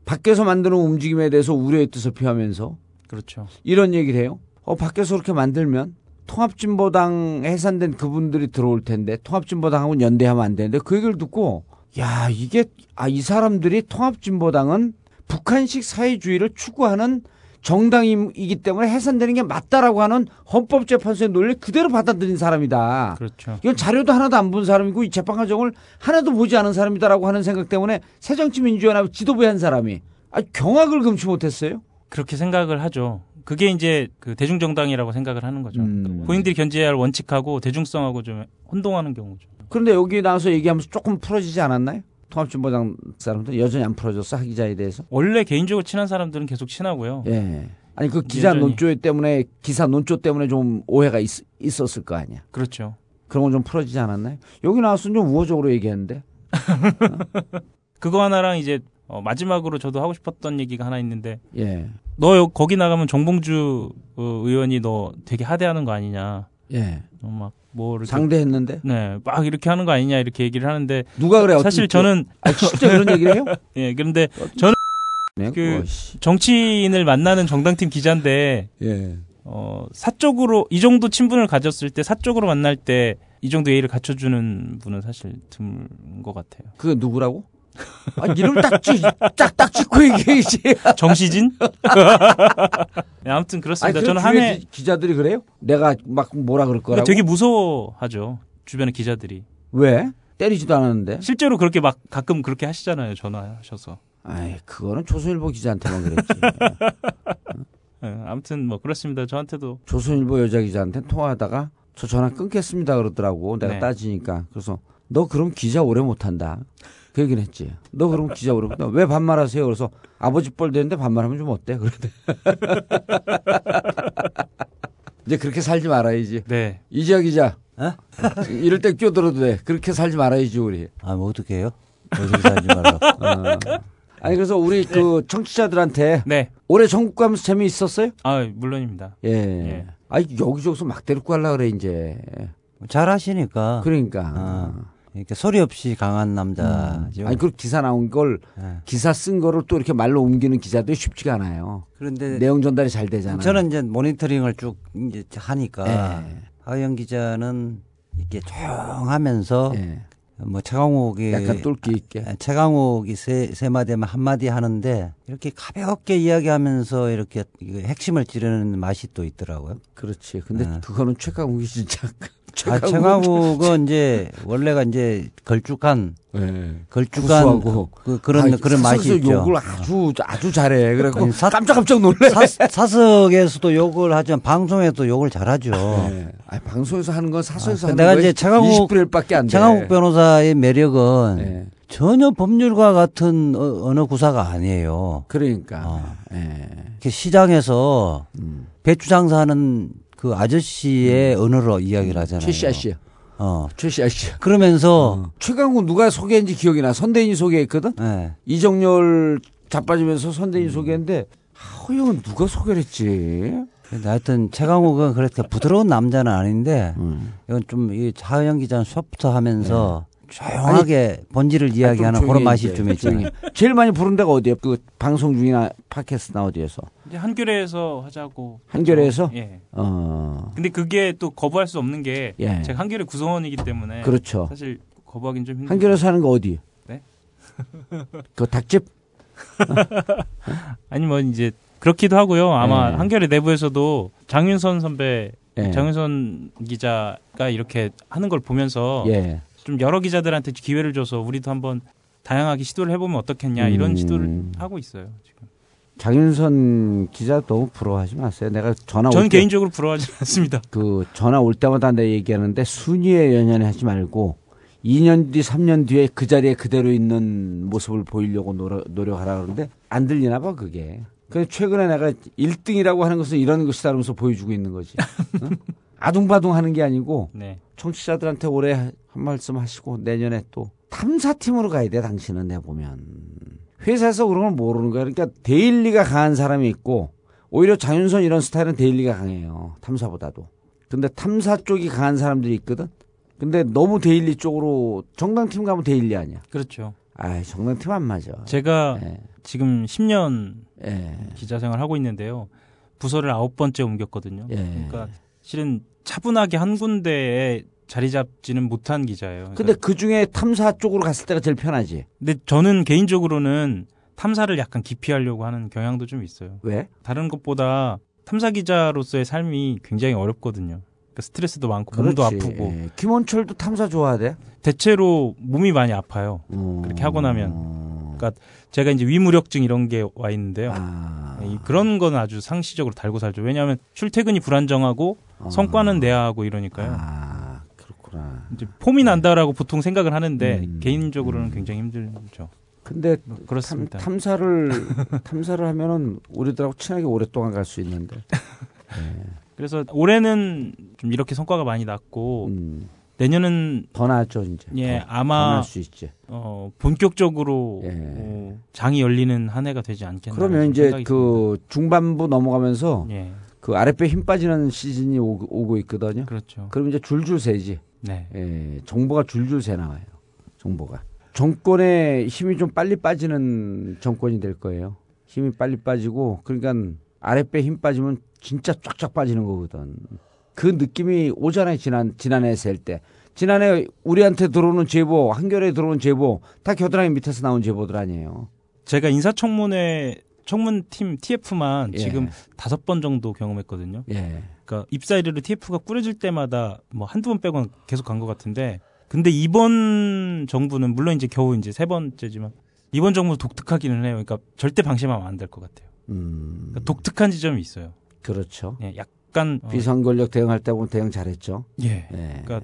B: 밖에서 만드는 움직임에 대해서 우려의 뜻을 표하면서
G: 그렇죠.
B: 이런 얘기를 해요. 어, 밖에서 그렇게 만들면 통합진보당 해산된 그분들이 들어올 텐데 통합진보당하고 연대하면 안 되는데 그 얘기를 듣고 야 이게 아 이 사람들이 통합진보당은 북한식 사회주의를 추구하는 정당이기 때문에 해산되는 게 맞다라고 하는 헌법재판소의 논리를 그대로 받아들인 사람이다.
G: 그렇죠.
B: 이건 자료도 하나도 안 본 사람이고 이 재판 과정을 하나도 보지 않은 사람이다라고 하는 생각 때문에 새정치민주연합 지도부에 한 사람이 아 경악을 금치 못했어요.
G: 그렇게 생각을 하죠. 그게 이제 그 대중정당이라고 생각을 하는 거죠.
B: 음.
G: 본인들이 견제해야 할 원칙하고 대중성하고 좀 혼동하는 경우죠.
B: 그런데 여기 나와서 얘기하면서 조금 풀어지지 않았나요? 통합진보당 사람들 여전히 안 풀어졌어 하 기자에 대해서.
G: 원래 개인적으로 친한 사람들은 계속 친하고요.
B: 예. 아니 그 기자
G: 여전히.
B: 논조 때문에 기사 논조 때문에 좀 오해가 있, 있었을 거 아니야.
G: 그렇죠.
B: 그런 건 좀 풀어지지 않았나요? 여기 나와서 좀 우호적으로 얘기했는데. (laughs)
G: 그거 하나랑 이제 어, 마지막으로 저도 하고 싶었던 얘기가 하나 있는데
B: 예.
G: 너 여- 거기 나가면 정봉주 어, 의원이 너 되게 하대하는 거 아니냐.
B: 예.
G: 막뭐 이렇게
B: 상대했는데?
G: 네, 막 이렇게 하는 거 아니냐 이렇게 얘기를 하는데
B: 누가 그래요?
G: 사실
B: 어떤-
G: 저는
B: 아, 진짜 그런 얘기를 해요? (laughs)
G: 예, 그런데 저는
B: 네,
G: 그. 정치인을 만나는 정당팀 기자인데
B: 예.
G: 어, 사적으로 이 정도 친분을 가졌을 때 사적으로 만날 때 이 정도 예의를 갖춰주는 분은 사실 드문 것 같아요.
B: 그 누구라고? 아, 이름 딱, 찌, 딱, 딱 찍고 얘기해야지.
G: 정시진? (laughs) 네, 아무튼 그렇습니다.
B: 아니,
G: 저는
B: 주위에
G: 한해
B: 기- 기자들이 그래요? 내가 막 뭐라 그럴 거라고?
G: 되게 무서워하죠. 주변의 기자들이.
B: 왜? 때리지도 않았는데.
G: 실제로 그렇게 막 가끔 그렇게 하시잖아요. 전화하셔서.
B: 아이, 그거는 조선일보 기자한테만 그랬지.
G: 예, (laughs) 아무튼 뭐 그렇습니다. 저한테도
B: 조선일보 여자 기자한테 통화하다가 저 전화 끊겠습니다 그러더라고. 내가
G: 네.
B: 따지니까. 그래서 너 그럼 기자 오래 못한다. 그 얘기는 했지. 너 그럼 기자 못한다. 왜 반말하세요? 그래서 아버지 뻘 되는데 반말하면 좀 어때? 그러대. (laughs) 이제 그렇게 살지 말아야지.
G: 네.
B: 이지아 기자.
C: 어?
B: 이럴 때 끼어들어도 돼. 그렇게 살지 말아야지 우리.
C: 아, 뭐 어떻게 해요? 어떻게 살지 말라고. (laughs)
B: 어. 아니 그래서 우리 그 청취자들한테
G: 네.
B: 올해 전국 가면서 재미 있었어요?
G: 아, 물론입니다.
B: 예.
G: 예.
B: 아니 여기저기서 막 데리고 가려 그래 이제.
C: 잘 하시니까.
B: 그러니까.
C: 어, 이렇게 소리 없이 강한 남자죠.
B: 아니 그 기사 나온 걸
C: 예.
B: 기사 쓴 거를 또 이렇게 말로 옮기는 기자들이 쉽지가 않아요.
C: 그런데
B: 내용 전달이 잘 되잖아요.
C: 저는 이제 모니터링을 쭉 이제 하니까
B: 예.
C: 하영 기자는 이렇게 조용하면서
B: 예.
C: 뭐 최강욱이
B: 약간 똘끼 있게.
C: 아, 최강욱이 세, 세 마디면 한 마디 하는데 이렇게 가볍게 이야기하면서 이렇게 핵심을 찌르는 맛이 또 있더라고요.
B: 그렇지. 근데
C: 네.
B: 그거는 최강욱이 진짜.
C: 아, 최강욱은 이제 원래가 이제 걸쭉한
B: 예.
C: 걸쭉한. 그, 그런
B: 아,
C: 그런 맛이
B: 사석에서
C: 있죠.
B: 욕을 아주 아주 잘해. 그래갖고
C: 아니, 사-
B: 깜짝깜짝 놀래.
C: 사, 사석에서도 욕을 하지만 방송에도 욕을 잘하죠.
B: 예. 아니, 방송에서 하는 건 사석에서
C: 아,
B: 하는
C: 내가 이제 최강욱
B: 20분의 1밖에 안 돼.
C: 최강욱 변호사의 매력은
B: 예.
C: 전혀 법률과 같은 어, 언어 구사가 아니에요.
B: 그러니까.
C: 어.
B: 예.
C: 이렇게 시장에서
B: 음.
C: 배추 장사하는 그 아저씨의 언어로 이야기를 하잖아요.
B: 최씨 아씨.
C: 어.
B: 최씨 아씨.
C: 그러면서
B: 최강욱 누가 소개했는지 기억이 나. 선대인이 소개했거든.
C: 예.
B: 이정열 자빠지면서 선대인이 소개했는데 아, 허영은 누가 소개를 했지?
C: 하여튼 최강욱은 그렇게 부드러운 남자는 아닌데
B: 음.
C: 이건 좀이 차영 기자는 소프트하면서 조용하게 본질을 이야기하는 그런 맛이
B: 이제,
C: 좀 있잖아요. (laughs)
B: 제일 많이 부른 데가 어디예요? 그 방송 중이나 팟캐스트나 어디에서?
G: 이제 한겨레에서 하자고.
B: 한겨레에서?
G: 예.
B: 어.
G: 근데 그게 또 거부할 수 없는 게
B: 예.
G: 제가 한겨레 구성원이기 때문에
B: 그렇죠.
G: 사실 거부하기는 좀 힘들죠.
B: 한겨레 사는 거 어디?
G: 네? (laughs)
B: 그 닭집? (laughs)
G: 아니 뭐 이제 그렇기도 하고요. 아마
B: 예.
G: 한겨레 내부에서도 장윤선 선배,
B: 예.
G: 장윤선 기자가 이렇게 하는 걸 보면서
B: 예.
G: 좀 여러 기자들한테 기회를 줘서 우리도 한번 다양하게 시도를 해보면 어떻겠냐 이런
B: 음.
G: 시도를 하고 있어요. 지금.
B: 장윤선 기자 너무 부러워하지 마세요. 내가 전화 때,
G: 개인적으로 부러워하지 않습니다.
B: 그 전화 올 때마다 내가 얘기하는데 순위에 연연해 하지 말고 2년 뒤, 3년 뒤에 그 자리에 그대로 있는 모습을 보이려고 노력, 노력하라 그러는데 안 들리나 봐 그게. 그래서 최근에 내가 1등이라고 하는 것은 이런 것이다 면서 보여주고 있는 거지. 응? 아둥바둥 하는 게 아니고
G: 네.
B: 청취자들한테 올해 한 말씀 하시고 내년에 또 탐사팀으로 가야 돼 당신은 내 보면 회사에서 그런 걸 모르는 거야 그러니까 daily가 강한 사람이 있고 오히려 장윤선 이런 스타일은 daily가 강해요 탐사보다도 근데 탐사 쪽이 강한 사람들이 있거든 근데 너무 daily 쪽으로 정당팀 가면 daily 아니야
G: 그렇죠.
B: 아 정당팀 안 맞아
G: 제가
B: 예.
G: 지금 10년
B: 예.
G: 기자 생활 하고 있는데요. 부서를 아홉 번째 옮겼거든요.
B: 예.
G: 그러니까 실은 차분하게 한 군데에 자리 잡지는 못한 기자예요.
B: 근데 그 중에 탐사 쪽으로 갔을 때가 제일 편하지
G: 근데 저는 개인적으로는 탐사를 약간 기피하려고 하는 경향도 좀 있어요.
B: 왜?
G: 다른 것보다 탐사 기자로서의 삶이 굉장히 어렵거든요. 그러니까 스트레스도 많고 몸도
B: 그렇지.
G: 아프고
B: 예. 김원철도 탐사 좋아하대
G: 대체로 몸이 많이 아파요.
B: 음.
G: 그렇게 하고 나면 그러니까 제가 이제 위무력증 이런 게 와 있는데요.
B: 아.
G: 이- 그런 건 아주 상시적으로 달고 살죠. 왜냐하면 출퇴근이 불안정하고 성과는 내야 하고 이러니까요.
B: 아 그렇구나
G: 이제 폼이 난다라고 보통 생각을 하는데
B: 음.
G: 개인적으로는 굉장히 힘들죠.
B: 근데
G: 뭐 그렇습니다.
B: 탐, 사를 (laughs) 탐사를 하면은 우리들하고 친하게 오랫동안 갈 수 있는데. (laughs)
G: 그래서 올해는 좀 이렇게 성과가 많이 났고
B: 음,
G: 내년은
B: 더 나았죠 이제.
G: 예
B: 더,
G: 아마
B: 있지.
G: 어, 본격적으로
B: 예.
G: 어, 장이 열리는 한 해가 되지 않겠나.
B: 그러면 이제 그 중반부 넘어가면서
G: 예
B: 그 아랫배 힘 빠지는 시즌이 오, 오고 있거든요.
G: 그렇죠.
B: 그럼 이제 줄줄 새지.
G: 네.
B: 예, 정보가 줄줄 새 나와요. 정보가. 정권의 힘이 좀 빨리 빠지는 정권이 될 거예요. 힘이 빨리 빠지고 그러니까 아랫배 힘 빠지면 진짜 쫙쫙 빠지는 거거든. 그 느낌이 오잖아요. 지난 지난해 했을 때. 지난해 우리한테 들어오는 제보, 한겨레에 들어오는 제보 다 겨드랑이 밑에서 나온 제보들 아니에요.
G: 제가 인사청문회 청문팀 TF만
B: 예.
G: 지금 다섯 번 정도 경험했거든요.
B: 예.
G: 그러니까 입사이르로 TF가 꾸려질 때마다 뭐 한두 번 빼고는 계속 간 것 같은데 근데 이번 정부는 물론 이제 겨우 이제 세 번째지만 이번 정부 독특하기는 해요. 그러니까 절대 방심하면 안 될 것 같아요.
B: 음.
G: 그러니까 독특한 지점이 있어요.
B: 그렇죠.
G: 예, 약 간 어,
B: 비선권력 대응할 때 보면 대응 잘했죠.
G: 예.
B: 예.
G: 그러니까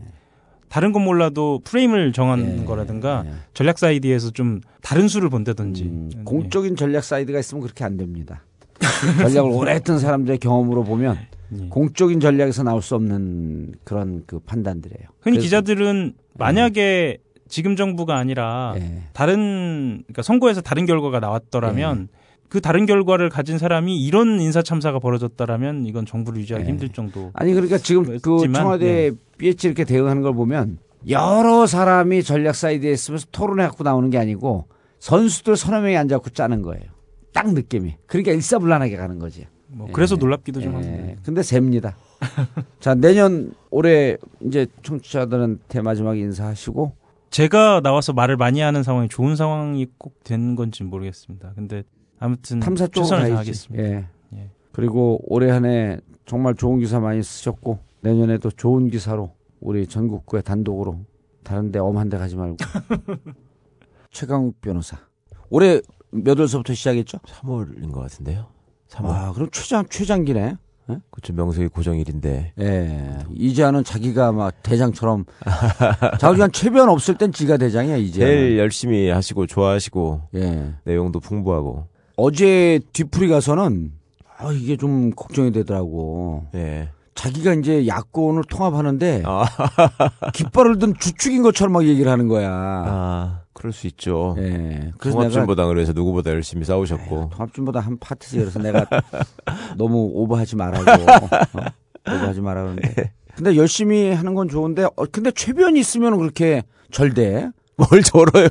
G: 다른 건 몰라도 프레임을 정하는
B: 예,
G: 거라든가 전략 사이드에서 좀 다른 수를 본다든지
B: 음,
G: 예.
B: 공적인 전략 사이드가 있으면 그렇게 안 됩니다. (laughs) 전략을 오래 했던 사람들의 경험으로 보면
G: 예.
B: 공적인 전략에서 나올 수 없는 그런 그 판단들이에요.
G: 흔히 기자들은 만약에 지금 정부가 아니라
B: 예.
G: 다른 그러니까 선거에서 다른 결과가 나왔더라면
B: 예.
G: 그 다른 결과를 가진 사람이 이런 인사 참사가 벌어졌다라면 이건 정부를 유지하기
B: 예.
G: 힘들 정도.
B: 아니 그러니까 지금 그 청와대
G: 예.
B: BH 이렇게 대응하는 걸 보면 여러 사람이 전략 사이드에 있으면서 토론해 갖고 나오는 게 아니고 선수들 서너 명이 앉아 갖고 짜는 거예요. 딱 느낌이. 그러니까 일사불란하게 가는 거지.
G: 뭐 그래서
B: 예.
G: 놀랍기도 좀
B: 예.
G: 합니다.
B: 근데 셉니다. (laughs) 자 내년 올해 이제 청취자들한테 마지막 인사하시고
G: 제가 나와서 말을 많이 하는 상황이 좋은 상황이 꼭 되는 건지 는 모르겠습니다. 근데 아무튼
B: 탐사 쪽으로.
G: 다하겠습니다.
B: 예.
G: 예.
B: 그리고 올해 한 해 정말 좋은 기사 많이 쓰셨고 내년에도 좋은 기사로 우리 전국구에 단독으로 다른데 엄한데 가지 말고 (laughs) 최강욱 변호사 올해 몇 월서부터 시작했죠?
P: 3월인 것 같은데요. 3월.
B: 아 그럼 최장 최장기네. 예?
P: 그쵸 명색이 고정일인데.
B: 예. 이제는 자기가 막 대장처럼 (laughs) 자기가 최변 없을 땐 지가 대장이야 이제.
P: 제일 열심히 하시고 좋아하시고
B: 예.
P: 내용도 풍부하고.
B: 어제 뒤풀이 가서는 아 이게 좀 걱정이 되더라고.
P: 예.
B: 자기가 이제 야권을 통합하는데
P: 아. (laughs)
B: 깃발을 든 주축인 것처럼 막 얘기를 하는 거야.
P: 아, 그럴 수 있죠.
B: 예. 그래서
P: 통합진보당을 위해서 누구보다 열심히 싸우셨고.
B: 통합진보다 한 파트지 그래서 내가 (laughs) 너무 오버하지 말라고 (laughs) 어? 오버하지 말라 그러는데. 근데 열심히 하는 건 좋은데 어, 근데 최변이 있으면 그렇게 절대
P: 뭘 절어요?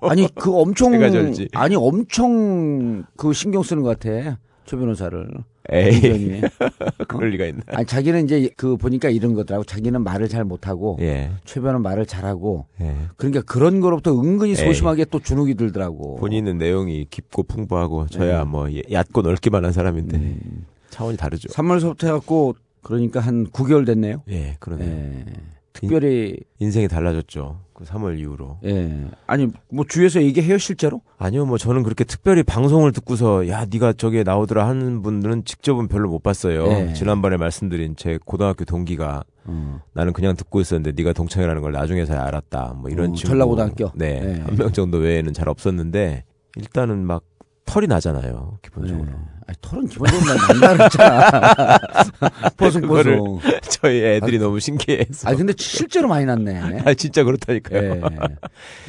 B: 아니 그 엄청. (laughs) 아니 엄청 그 신경 쓰는 것 같아 최 변호사를.
P: 에이. (laughs) 그럴 리가 있나?
B: 아니 자기는 이제 그 보니까 이런 거더라고. 자기는 말을 잘 못하고
P: 예.
B: 최 변은 말을 잘하고.
P: 예.
B: 그러니까 그런 거로부터 은근히
P: 에이.
B: 소심하게 또 주눅이 들더라고.
P: 본인은 내용이 깊고 풍부하고 저야
B: 네.
P: 뭐 얕고 넓기만 한 사람인데
B: 음.
P: 차원이 다르죠.
B: 3월서부터 해갖고 그러니까 한 9개월 됐네요.
P: 예, 그러네요.
B: 예. 특별히
P: 인 생이 달라졌죠. 그 3월 이후로.
B: 예. 아니 뭐 주위에서 얘기해요 실제로?
P: 아니요, 뭐 저는 그렇게 특별히 방송을 듣고서 야 네가 저기에 나오더라 하는 분들은 직접은 별로 못 봤어요.
B: 예.
P: 지난번에 말씀드린 제 고등학교 동기가
B: 어.
P: 나는 그냥 듣고 있었는데 네가 동창이라는 걸 나중에서야 알았다. 뭐 이런
B: 어,
P: 친구.
B: 전라고등학교?
P: 네,
B: 예.
P: 한명 정도 외에는 잘 없었는데 일단은 막 털이 나잖아요. 기본적으로.
B: 아니, 털은 기본적으로 난다 그랬잖아. 포송포송.
P: 그거를 저희 애들이 너무 신기해서.
B: 아 근데 실제로 많이 났네. (laughs)
P: 아 진짜 그렇다니까요.
B: 예.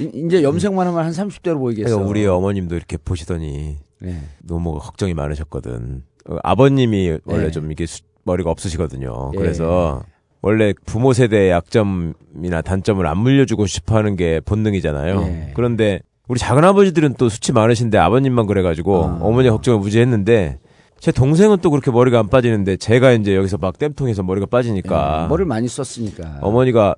B: 이- 이제 염색만 하면 한 30대로 보이겠어.
P: 그러니까 우리 어머님도 이렇게 보시더니
B: 예.
P: 너무 걱정이 많으셨거든. 어, 아버님이 원래
B: 예.
P: 좀 이게 수- 머리가 없으시거든요.
B: 예.
P: 그래서 원래 부모 세대의 약점이나 단점을 안 물려주고 싶어 하는 게 본능이잖아요.
B: 예.
P: 그런데 우리 작은 아버지들은 또 수치 많으신데 아버님만 그래가지고
B: 아.
P: 어머니 걱정을 무지 했는데 제 동생은 또 그렇게 머리가 안 빠지는데 제가 이제 여기서 막 땜통해서 머리가 빠지니까
B: 예. 머리를 많이 썼으니까.
P: 어머니가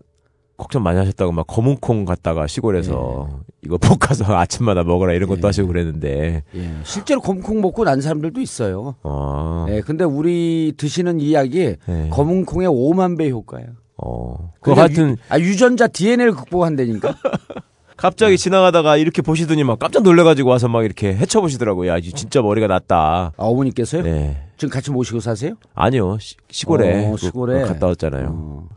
P: 걱정 많이 하셨다고 막 검은콩 갖다가 시골에서 이거 볶아서 (laughs) 아침마다 먹어라 이런 것도
B: 예.
P: 하시고 그랬는데
B: 예. 실제로 검은콩 먹고 난 사람들도 있어요.
P: 어.
B: 예. 근데 우리 드시는 이 약이
P: 네.
B: 검은콩의 5만 배 효과예요.
P: 어. 그 하여튼
B: 유, 아, 유전자 DNA를 극복한다니까. (laughs)
P: 갑자기 지나가다가 이렇게 보시더니 막 깜짝 놀래가지고 와서 막 이렇게 헤쳐보시더라고요. 야, 이 진짜 머리가 났다.
B: 아, 어머니께서요?
P: 네.
B: 지금 같이 모시고 사세요?
P: 아니요, 시, 시골에.
B: 어,
P: 그-
B: 시골에?
P: 갔다 왔잖아요.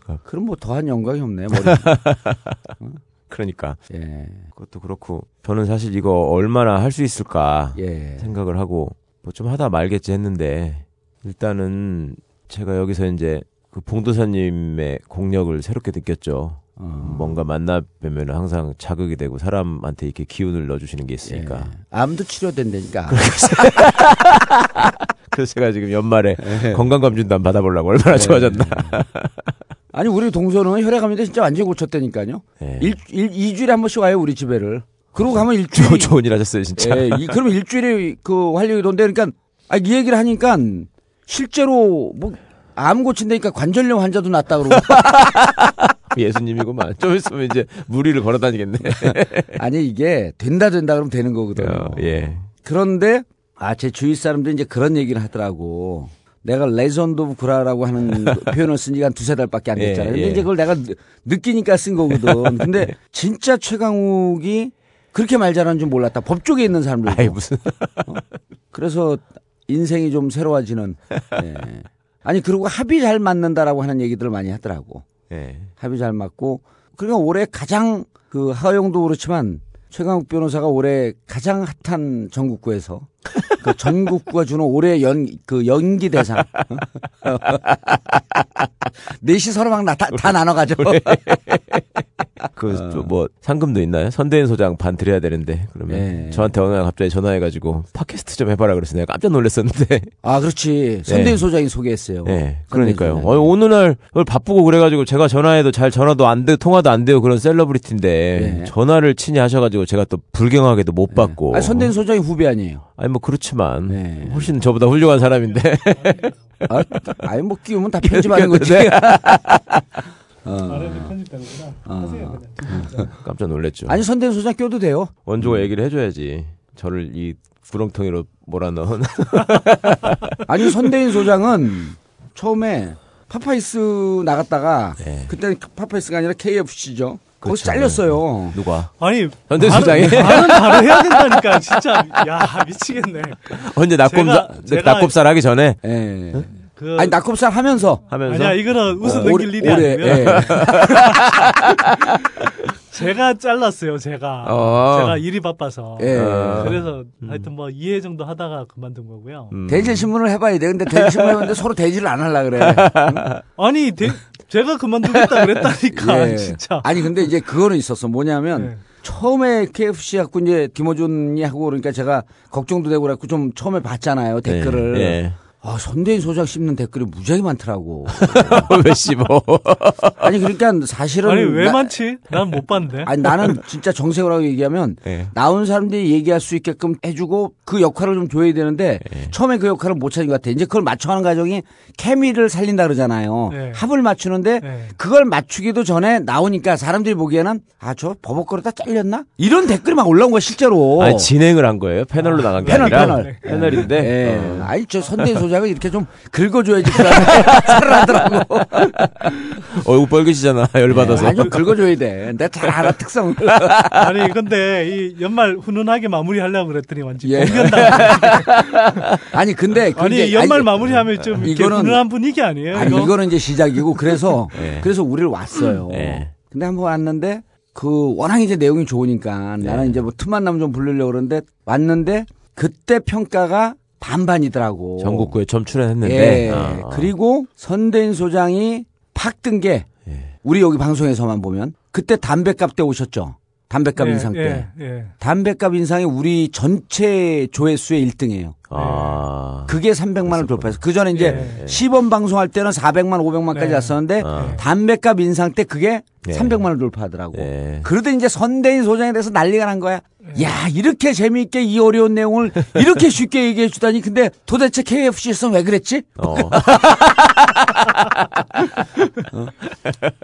B: 어. 그럼 뭐 더한 영광이 없네, 머리. (laughs)
P: 그러니까.
B: 예.
P: 그것도 그렇고, 저는 사실 이거 얼마나 할 수 있을까
B: 예.
P: 생각을 하고, 뭐 좀 하다 말겠지 했는데, 일단은 제가 여기서 이제 그 봉도사님의 공력을 새롭게 느꼈죠.
B: 어.
P: 뭔가 만나 뵈면 항상 자극이 되고 사람한테 이렇게 기운을 넣어주시는 게 있으니까.
B: 예. 암도 치료된다니까. (laughs)
P: 그래서 제가 지금 연말에
B: 예.
P: 건강검진도 한번 받아보려고 얼마나 좋아졌나. (laughs)
B: 아니, 우리 동서는 혈액암인데 진짜 완전히 고쳤다니까요.
P: 예.
B: 일, 일, 2주일에 한 번씩 와요, 우리 집에를. 그러고 가면 일주일 (laughs)
P: 좋은 일 하셨어요, 진짜.
B: 예, 이, 그러면 일주일에 그 활력이 돈대 그러니까 아, 이 얘기를 하니까 실제로 뭐 암 고친다니까 관절염 환자도 낫다 그러고
P: 예수님이구만. (laughs) 좀 있으면 이제 무리를 걸어 다니겠네. (laughs)
B: 아니 이게 된다 된다 그러면 되는 거거든요.
P: 어, 예.
B: 그런데 아 제 주위 사람들이 이제 그런 얘기를 하더라고. 내가 Legend of 구라라고 하는 (laughs) 표현을 쓴 지가 한 두세 달밖에 안
P: 예,
B: 됐잖아요. 근데
P: 예.
B: 이제 그걸 내가 느- 느끼니까 쓴 거거든. 근데 진짜 최강욱이 그렇게 말 잘하는 줄 몰랐다. 법조계에 있는 사람들도.
P: 아이 무슨
B: 어? 그래서 인생이 좀 새로워지는. 예. 아니 그리고 합이 잘 맞는다라고 하는 얘기들을 많이 하더라고.
P: 예.
B: 합이 잘 맞고 그러니까 올해 가장 그 하영도 그렇지만 최강욱 변호사가 올해 가장 핫한 전국구에서 그 (laughs) 전국구가 주는 올해 연 그 연기 대상 (laughs) 넷이 서로 막 다, 다 나눠 가죠.
P: 그뭐 상금도 있나요? 선대인 소장 반 드려야 되는데 그러면
B: 예.
P: 저한테 어느 날 갑자기 전화해가지고 팟캐스트 좀 해봐라 그래서 내가 깜짝 놀랐었는데. (laughs)
B: 아 그렇지 선대인 소장이 소개했어요.
P: 예, 그러니까요. 어, 어느 날 그걸 바쁘고 그래가지고 제가 전화해도 잘 전화도 안 돼, 통화도 안 돼요 그런 셀러브리티인데
B: 예.
P: 전화를 친히 하셔가지고 제가 또 불경하게도 못 받고.
B: 아니, 선대인 소장이 후배 아니에요.
P: 아니 뭐 그렇지만
B: 네.
P: 훨씬 저보다 훌륭한 사람인데.
B: 아, 아니 뭐 끼우면 다 편집하는 (laughs) 거지.
P: 네.
B: 어.
Q: 편집되는구나.
B: 어. (laughs)
P: 깜짝 놀랐죠.
B: 아니 선대인 소장 껴도 돼요.
P: 원조가
B: 음.
P: 얘기를 해줘야지. 저를 이 구렁텅이로 몰아넣은. (laughs)
B: 아니 선대인 소장은 처음에 파파이스 나갔다가 그때는 파파이스가 아니라 KFC죠. 거기서
P: 그렇죠.
B: 잘렸어요.
P: 누가?
Q: 아니 선대인
P: 소장이?
Q: 말은 바로 해야 된다니까 진짜 야 미치겠네.
P: 언제
Q: 제가-
P: 나꼽살 하기 전에.
B: 예.
Q: 그
B: 아니 나꼽살 하면서
P: 하면서
Q: 아니야 이거는 웃어
B: 어,
Q: 넘길 일이
B: 올해,
Q: 아니고요.
B: 예. (laughs)
Q: 제가 잘랐어요 제가
P: 어.
Q: 제가 일이 바빠서
B: 예.
Q: 그래서 하여튼 뭐 2회 정도 하다가 그만둔 거고요.
P: 음.
B: 대질 신문을 해봐야 돼. 근데 대질 신문 해봤는데 서로 대질을 안 하려 그래. (laughs)
Q: 아니 대- 제가 그만두겠다 그랬다니까
B: 예. (laughs)
Q: 진짜.
B: 아니 근데 이제 그거는 있었어. 뭐냐면
Q: 예.
B: 처음에 KFC 갖고 이제 김호준이 하고 그러니까 제가 걱정도 되고 그래갖고 좀 처음에 봤잖아요 댓글을.
P: 예.
B: 아 선대인 소장 씹는 댓글이 무지하게 많더라고. (laughs)
P: 왜 씹어? (laughs)
B: 아니 그러니까 사실은
Q: 아니 왜
B: 나-
Q: 많지? 난 못 봤는데.
B: 아니 나는 진짜 정색을 얘기하면
P: 예. (laughs)
B: 나온 사람들이 얘기할 수 있게끔 해주고 그 역할을 좀 줘야 되는데
P: 예.
B: 처음에 그 역할을 못 찾은 것 같아. 이제 그걸 맞춰가는 과정이 케미를 살린다 그러잖아요.
Q: 네.
B: 합을 맞추는데
Q: 네.
B: 그걸 맞추기도 전에 나오니까 사람들이 보기에는 아 저 버벅거리다 잘렸나? 이런 댓글이 막 올라온 거야 실제로.
P: 아니 진행을 한 거예요? 패널로 나간 게
B: 패널,
P: 아니라
B: 패널.
P: 패널인데.
B: 예.
P: 어.
B: 아니 저 선대인 소장 을 이렇게 좀 긁어줘야지 그 사람이 (laughs) 살아나더라고.
P: 얼굴 빨개지잖아 열받아서.
B: 아니 좀 긁어줘야 돼. 내가 잘 알아 특성. (laughs)
Q: 아니 근데 이 연말 훈훈하게 마무리하려고 그랬더니 완전
B: 예.
Q: 공견다. (laughs)
B: 아니 근데
Q: 아니 연말
B: 아니,
Q: 마무리하면 좀
B: 이거는-
Q: 훈훈한 분위기 아니에요?
B: 아니
Q: 이거?
B: 이거는 이제 시작이고 그래서
P: 예.
B: 그래서 우리를 왔어요.
P: 예.
B: 근데 한번 왔는데 그 워낙 이제 내용이 좋으니까
P: 예.
B: 나는 이제 뭐 틈만 나면 좀 부르려고 그러는데 왔는데 그때 평가가 반반이더라고.
P: 전국구에 점 출연했는데.
B: 예.
P: 아.
B: 그리고 선대인 소장이 팍 뜬게
P: 예.
B: 우리 여기 방송에서만 보면 그때 담배값 때 오셨죠. 담배값
Q: 예,
B: 인상 때.
Q: 예, 예.
B: 담배값 인상이 우리 전체 조회수의 1등이에요.
P: 아.
B: 그게 300만 원을 돌파해서 그 전에 이제
Q: 예.
B: 시범 방송할 때는 400만, 500만까지
Q: 네.
B: 왔었는데
P: 아.
B: 담배값 인상 때 그게
P: 예.
B: 300만 원을 돌파하더라고.
P: 예.
B: 그러더니 이제 선대인 소장에 대해서 난리가 난 거야. 야 이렇게 재미있게 이 어려운 내용을 이렇게 쉽게 얘기해 주다니 근데 도대체 KFC에서는 왜 그랬지? (laughs)
P: 어.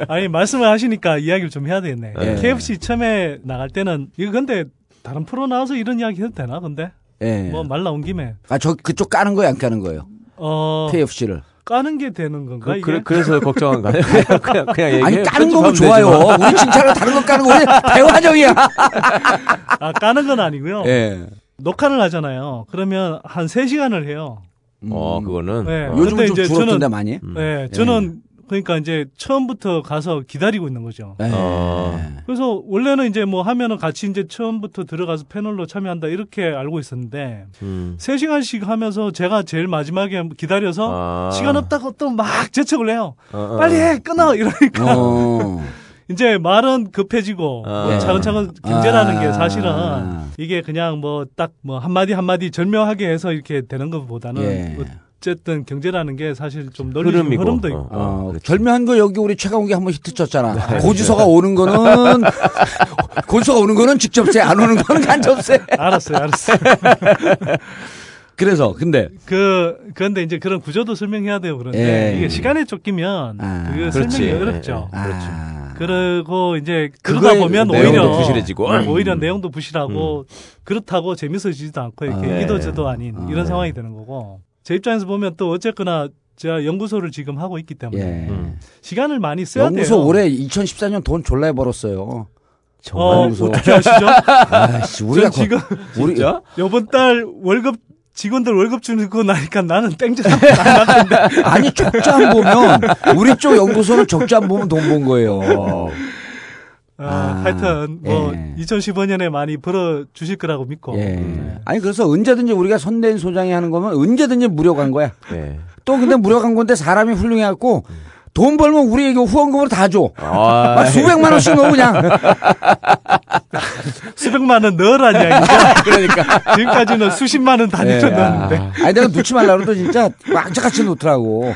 Q: 아니 말씀을 하시니까 이야기를 좀 해야 되겠네.
B: 예.
Q: KFC 처음에 나갈 때는 이거 근데 다른 프로 나와서 이런 이야기 해도 되나? 근데
B: 예.
Q: 뭐 말 나온 김에
B: 아 저 그쪽 까는 거야 안 까는 거예요?
Q: 어
B: KFC를.
Q: 까는 게 되는 건가
P: 그,
Q: 이게?
P: 그래, 그래서 (laughs) 걱정한 거 아니야? 그냥, 그냥, 그냥 얘기해.
B: 아니 까는 거면 좋아요. 우리 칭찬을 다른 거 까는 거 우리 대화정이야. (laughs)
Q: 아 까는 건 아니고요.
B: 예.
Q: 녹화를 하잖아요. 그러면 한 3시간을 해요.
P: 어, 그거는.
Q: 네.
P: 어.
B: 요즘은 좀 줄었던데
Q: 저는-
B: 많이.
Q: 네, 저는 그러니까 이제 처음부터 가서 기다리고 있는 거죠.
B: 예.
P: 어.
Q: 그래서 원래는 이제 뭐 하면은 같이 이제 처음부터 들어가서 패널로 참여한다 이렇게 알고 있었는데
P: 음.
Q: 세시간씩 하면서 제가 제일 마지막에 기다려서
P: 아.
Q: 시간 없다고 또 막 재촉을 해요.
P: 어, 어.
Q: 빨리 해 끊어 이러니까
B: 어. (laughs)
Q: 이제 말은 급해지고
P: 아.
Q: 뭐 차근차근 경제라는
B: 아.
Q: 게 사실은 이게 그냥 뭐 딱뭐 한마디 한마디 절묘하게 해서 이렇게 되는 것보다는
B: 예.
Q: 뭐 어쨌든 경제라는 게 사실 좀 널리
P: 흐름이고,
Q: 흐름도 있고.
P: 어,
B: 어, 절묘한 거 여기 우리 최강욱이 한번 히트 쳤잖아.
Q: 네.
B: 고주서가 오는 거는 (laughs) 고주서가 오는 거는 직접세 안 오는 거는 간접세.
Q: 알았어요, 알았어요. (laughs)
B: 그래서 근데
Q: 그 그런데 이제 그런 구조도 설명해야 돼요. 그런데
B: 예.
Q: 이게 시간에 쫓기면 그게
P: 그렇지.
Q: 설명이
P: 예,
Q: 어렵죠.
P: 예, 그렇죠.
Q: 그리고 이제 그러다 보면 오히려
P: 부실해지고.
Q: 음, 오히려
P: 음.
Q: 내용도 부실하고 그렇다고 재밌어지지도 않고 이렇게
P: 아, 네.
Q: 이도저도 아닌
B: 아,
Q: 이런
B: 네.
Q: 상황이 되는 거고 제 입장에서 보면 또 어쨌거나 제가 연구소를 지금 하고 있기 때문에
B: 예.
Q: 시간을 많이 써야
B: 연구소
Q: 돼요.
B: 올해 2014년 돈 졸라 벌었어요.
Q: 어,
B: 연구소.
Q: 어떻게 아시죠? (laughs)
B: 아씨, 우리가
Q: 전 지금
B: 거- 우리
Q: 이번 달 월급 직원들 월급 주고 나니까 나는 땡전 안 났는데
B: 아니 적자 안 보면 우리 쪽 연구소는 적자 안 보면 돈번 거예요.
Q: 아, 하여튼 뭐
B: 예.
Q: 2015년에 많이 벌어 주실 거라고 믿고
B: 예.
Q: 네.
B: 아니 그래서 언제든지 우리가 선대인 소장이 하는 거면 언제든지 무료 간 거야.
P: 네.
B: 또 근데 무료 간 건데 사람이 훌륭해 갖고 돈 벌면 우리에게 후원금으로 다 줘.
P: 아,
B: 막 수백만 원씩 넣어 그냥.
Q: 수백만 원 넣으라는 이야기죠.
B: 그러니까.
Q: 지금까지는 수십만 원 단위로
B: 예.
Q: 넣었는데.
B: 아니 내가 놓지 말라고 해도 진짜 왕자같이 놓더라고.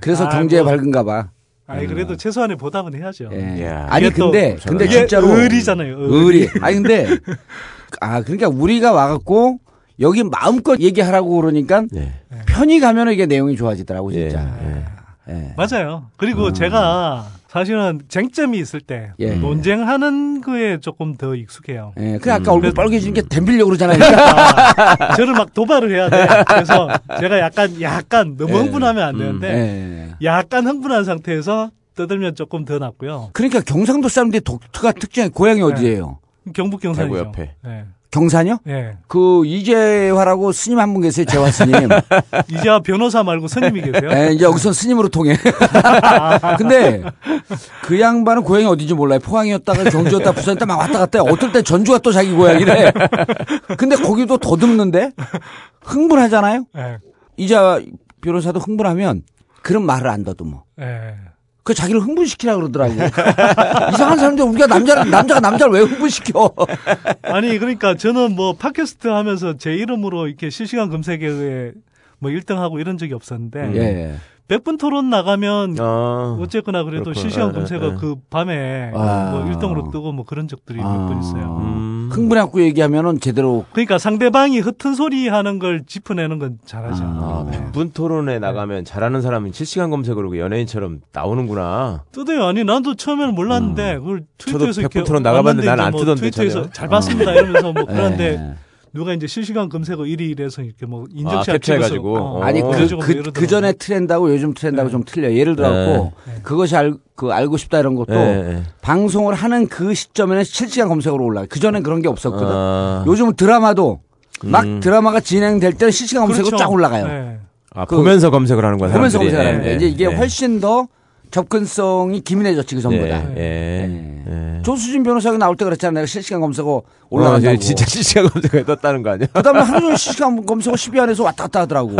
B: 그래서
Q: 아,
B: 경제에
Q: 뭐.
B: 밝은가 봐.
Q: 아니 그래도 최소한의 보답은 해야죠.
B: 예.
Q: 이게
B: 아니
Q: 또
B: 근데 근데 진짜로
Q: 의리잖아요.
B: 의리. (laughs) 아니 근데 아 그러니까 우리가 와갖고 여기 마음껏 얘기하라고 그러니까
P: 네.
B: 편히 가면 이게 내용이 좋아지더라고 진짜.
P: 예.
B: 예.
Q: 맞아요. 그리고 제가 사실은 쟁점이 있을 때
B: 예.
Q: 논쟁하는 거에 조금 더 익숙해요.
B: 예. 그 아까 얼굴
Q: 그래서-
B: 빨개지는 게 댐빌려고 그러잖아요.
Q: 아, 저를 막 도발을 해야 돼. 그래서 제가 약간 약간 너무
B: 예.
Q: 흥분하면 안
B: 음.
Q: 되는데
B: 예.
Q: 약간 흥분한 상태에서 떠들면 조금 더 낫고요.
B: 그러니까 경상도 사람들이 독특한 특징이 고향이 어디예요?
Q: 경북 경산이죠.
P: 대구 옆에.
Q: 네.
B: 경산이요?
Q: 예.
B: 그 이재화라고 스님 한 분 계세요, 재화 스님. (laughs)
Q: 이제와 변호사 말고 스님이 계세요?
B: 예, 이제 여기서 스님으로 통해. (laughs) 근데 그 양반은 고향이 어딘지 몰라요. 포항이었다가 경주였다 부산이었다 막 왔다 갔다 해. 어떨 때 전주가 또 자기 고향이래. 근데 거기도 더듬는데 흥분하잖아요.
Q: 예.
B: 이자 변호사도 흥분하면 그런 말을 안 더듬어.
Q: 예.
B: 그 자기를 흥분시키라 그러더라고. (laughs) 이상한 사람들 우리가 남자를 남자가 남자를 왜 흥분시켜? (laughs)
Q: 아니 그러니까 저는 뭐 팟캐스트 하면서 제 이름으로 이렇게 실시간 검색에 뭐 1등하고 이런 적이 없었는데
B: 예.
Q: 100분 토론 나가면
P: 아,
Q: 어쨌거나 그래도
P: 그렇구나.
Q: 실시간
P: 예,
Q: 검색어
P: 예.
Q: 그 밤에
B: 아.
Q: 뭐 1등으로 뜨고 뭐 그런 적들이 몇번 있어요.
P: 음.
B: 흥분해갖고 얘기하면은 제대로
Q: 그러니까 상대방이 흩은 소리 하는 걸 짚어내는 건 잘하죠.
P: 아,
Q: 네.
P: 100분 토론에 나가면 잘하는 사람은 실시간 검색으로 그 연예인처럼 나오는구나.
Q: 뜨대요. 아니 나도 처음에는 몰랐는데 그걸 트위터에서
P: 100분
Q: 이렇게
P: 토론 나가봤는데 난안
Q: 이제
P: 뜨던데,
Q: 트위터에서
P: 전혀.
Q: 잘 봤습니다 이러면서 뭐 (laughs) 그런데
B: 예.
Q: 누가 이제 실시간 검색어 1위 이래서 이렇게 뭐
P: 아,
Q: 인증샷
P: 캡처해가지고.
Q: 찍어서, 어,
B: 아니
P: 어.
B: 그,
Q: 그래가지고 뭐
B: 그. 그 전에 트렌드하고 요즘 트렌드하고
Q: 네.
B: 좀 틀려. 예를 들어갖고 그것이 알, 그 알고 싶다 이런 것도
P: 예, 예.
B: 방송을 하는 그 시점에는 실시간 검색으로 올라가. 그 전엔 그런 게 없었거든.
P: 아.
B: 요즘은 드라마도 막
P: 음.
B: 드라마가 진행될 때는 실시간 검색으로
Q: 그렇죠.
B: 쫙 올라가요.
Q: 네.
P: 아,
B: 그-
P: 보면서 검색을 하는 거야.
B: 보면서
P: 사람들이.
B: 검색하는
P: 예,
B: 게
P: 예,
B: 이제 이게
P: 예.
B: 훨씬 더 접근성이 기민해졌지 그 전보다.
P: 예, 예, 예.
B: 조수진 변호사가 나올 때 그랬잖아. 내가 실시간 검색어
P: 어,
B: 올라간다고.
P: 저 진짜 실시간 검색어에 떴다는 거 아니야? (laughs)
B: 그다음에 하루 종일 실시간 검색어 12안에서 왔다 갔다 하더라고.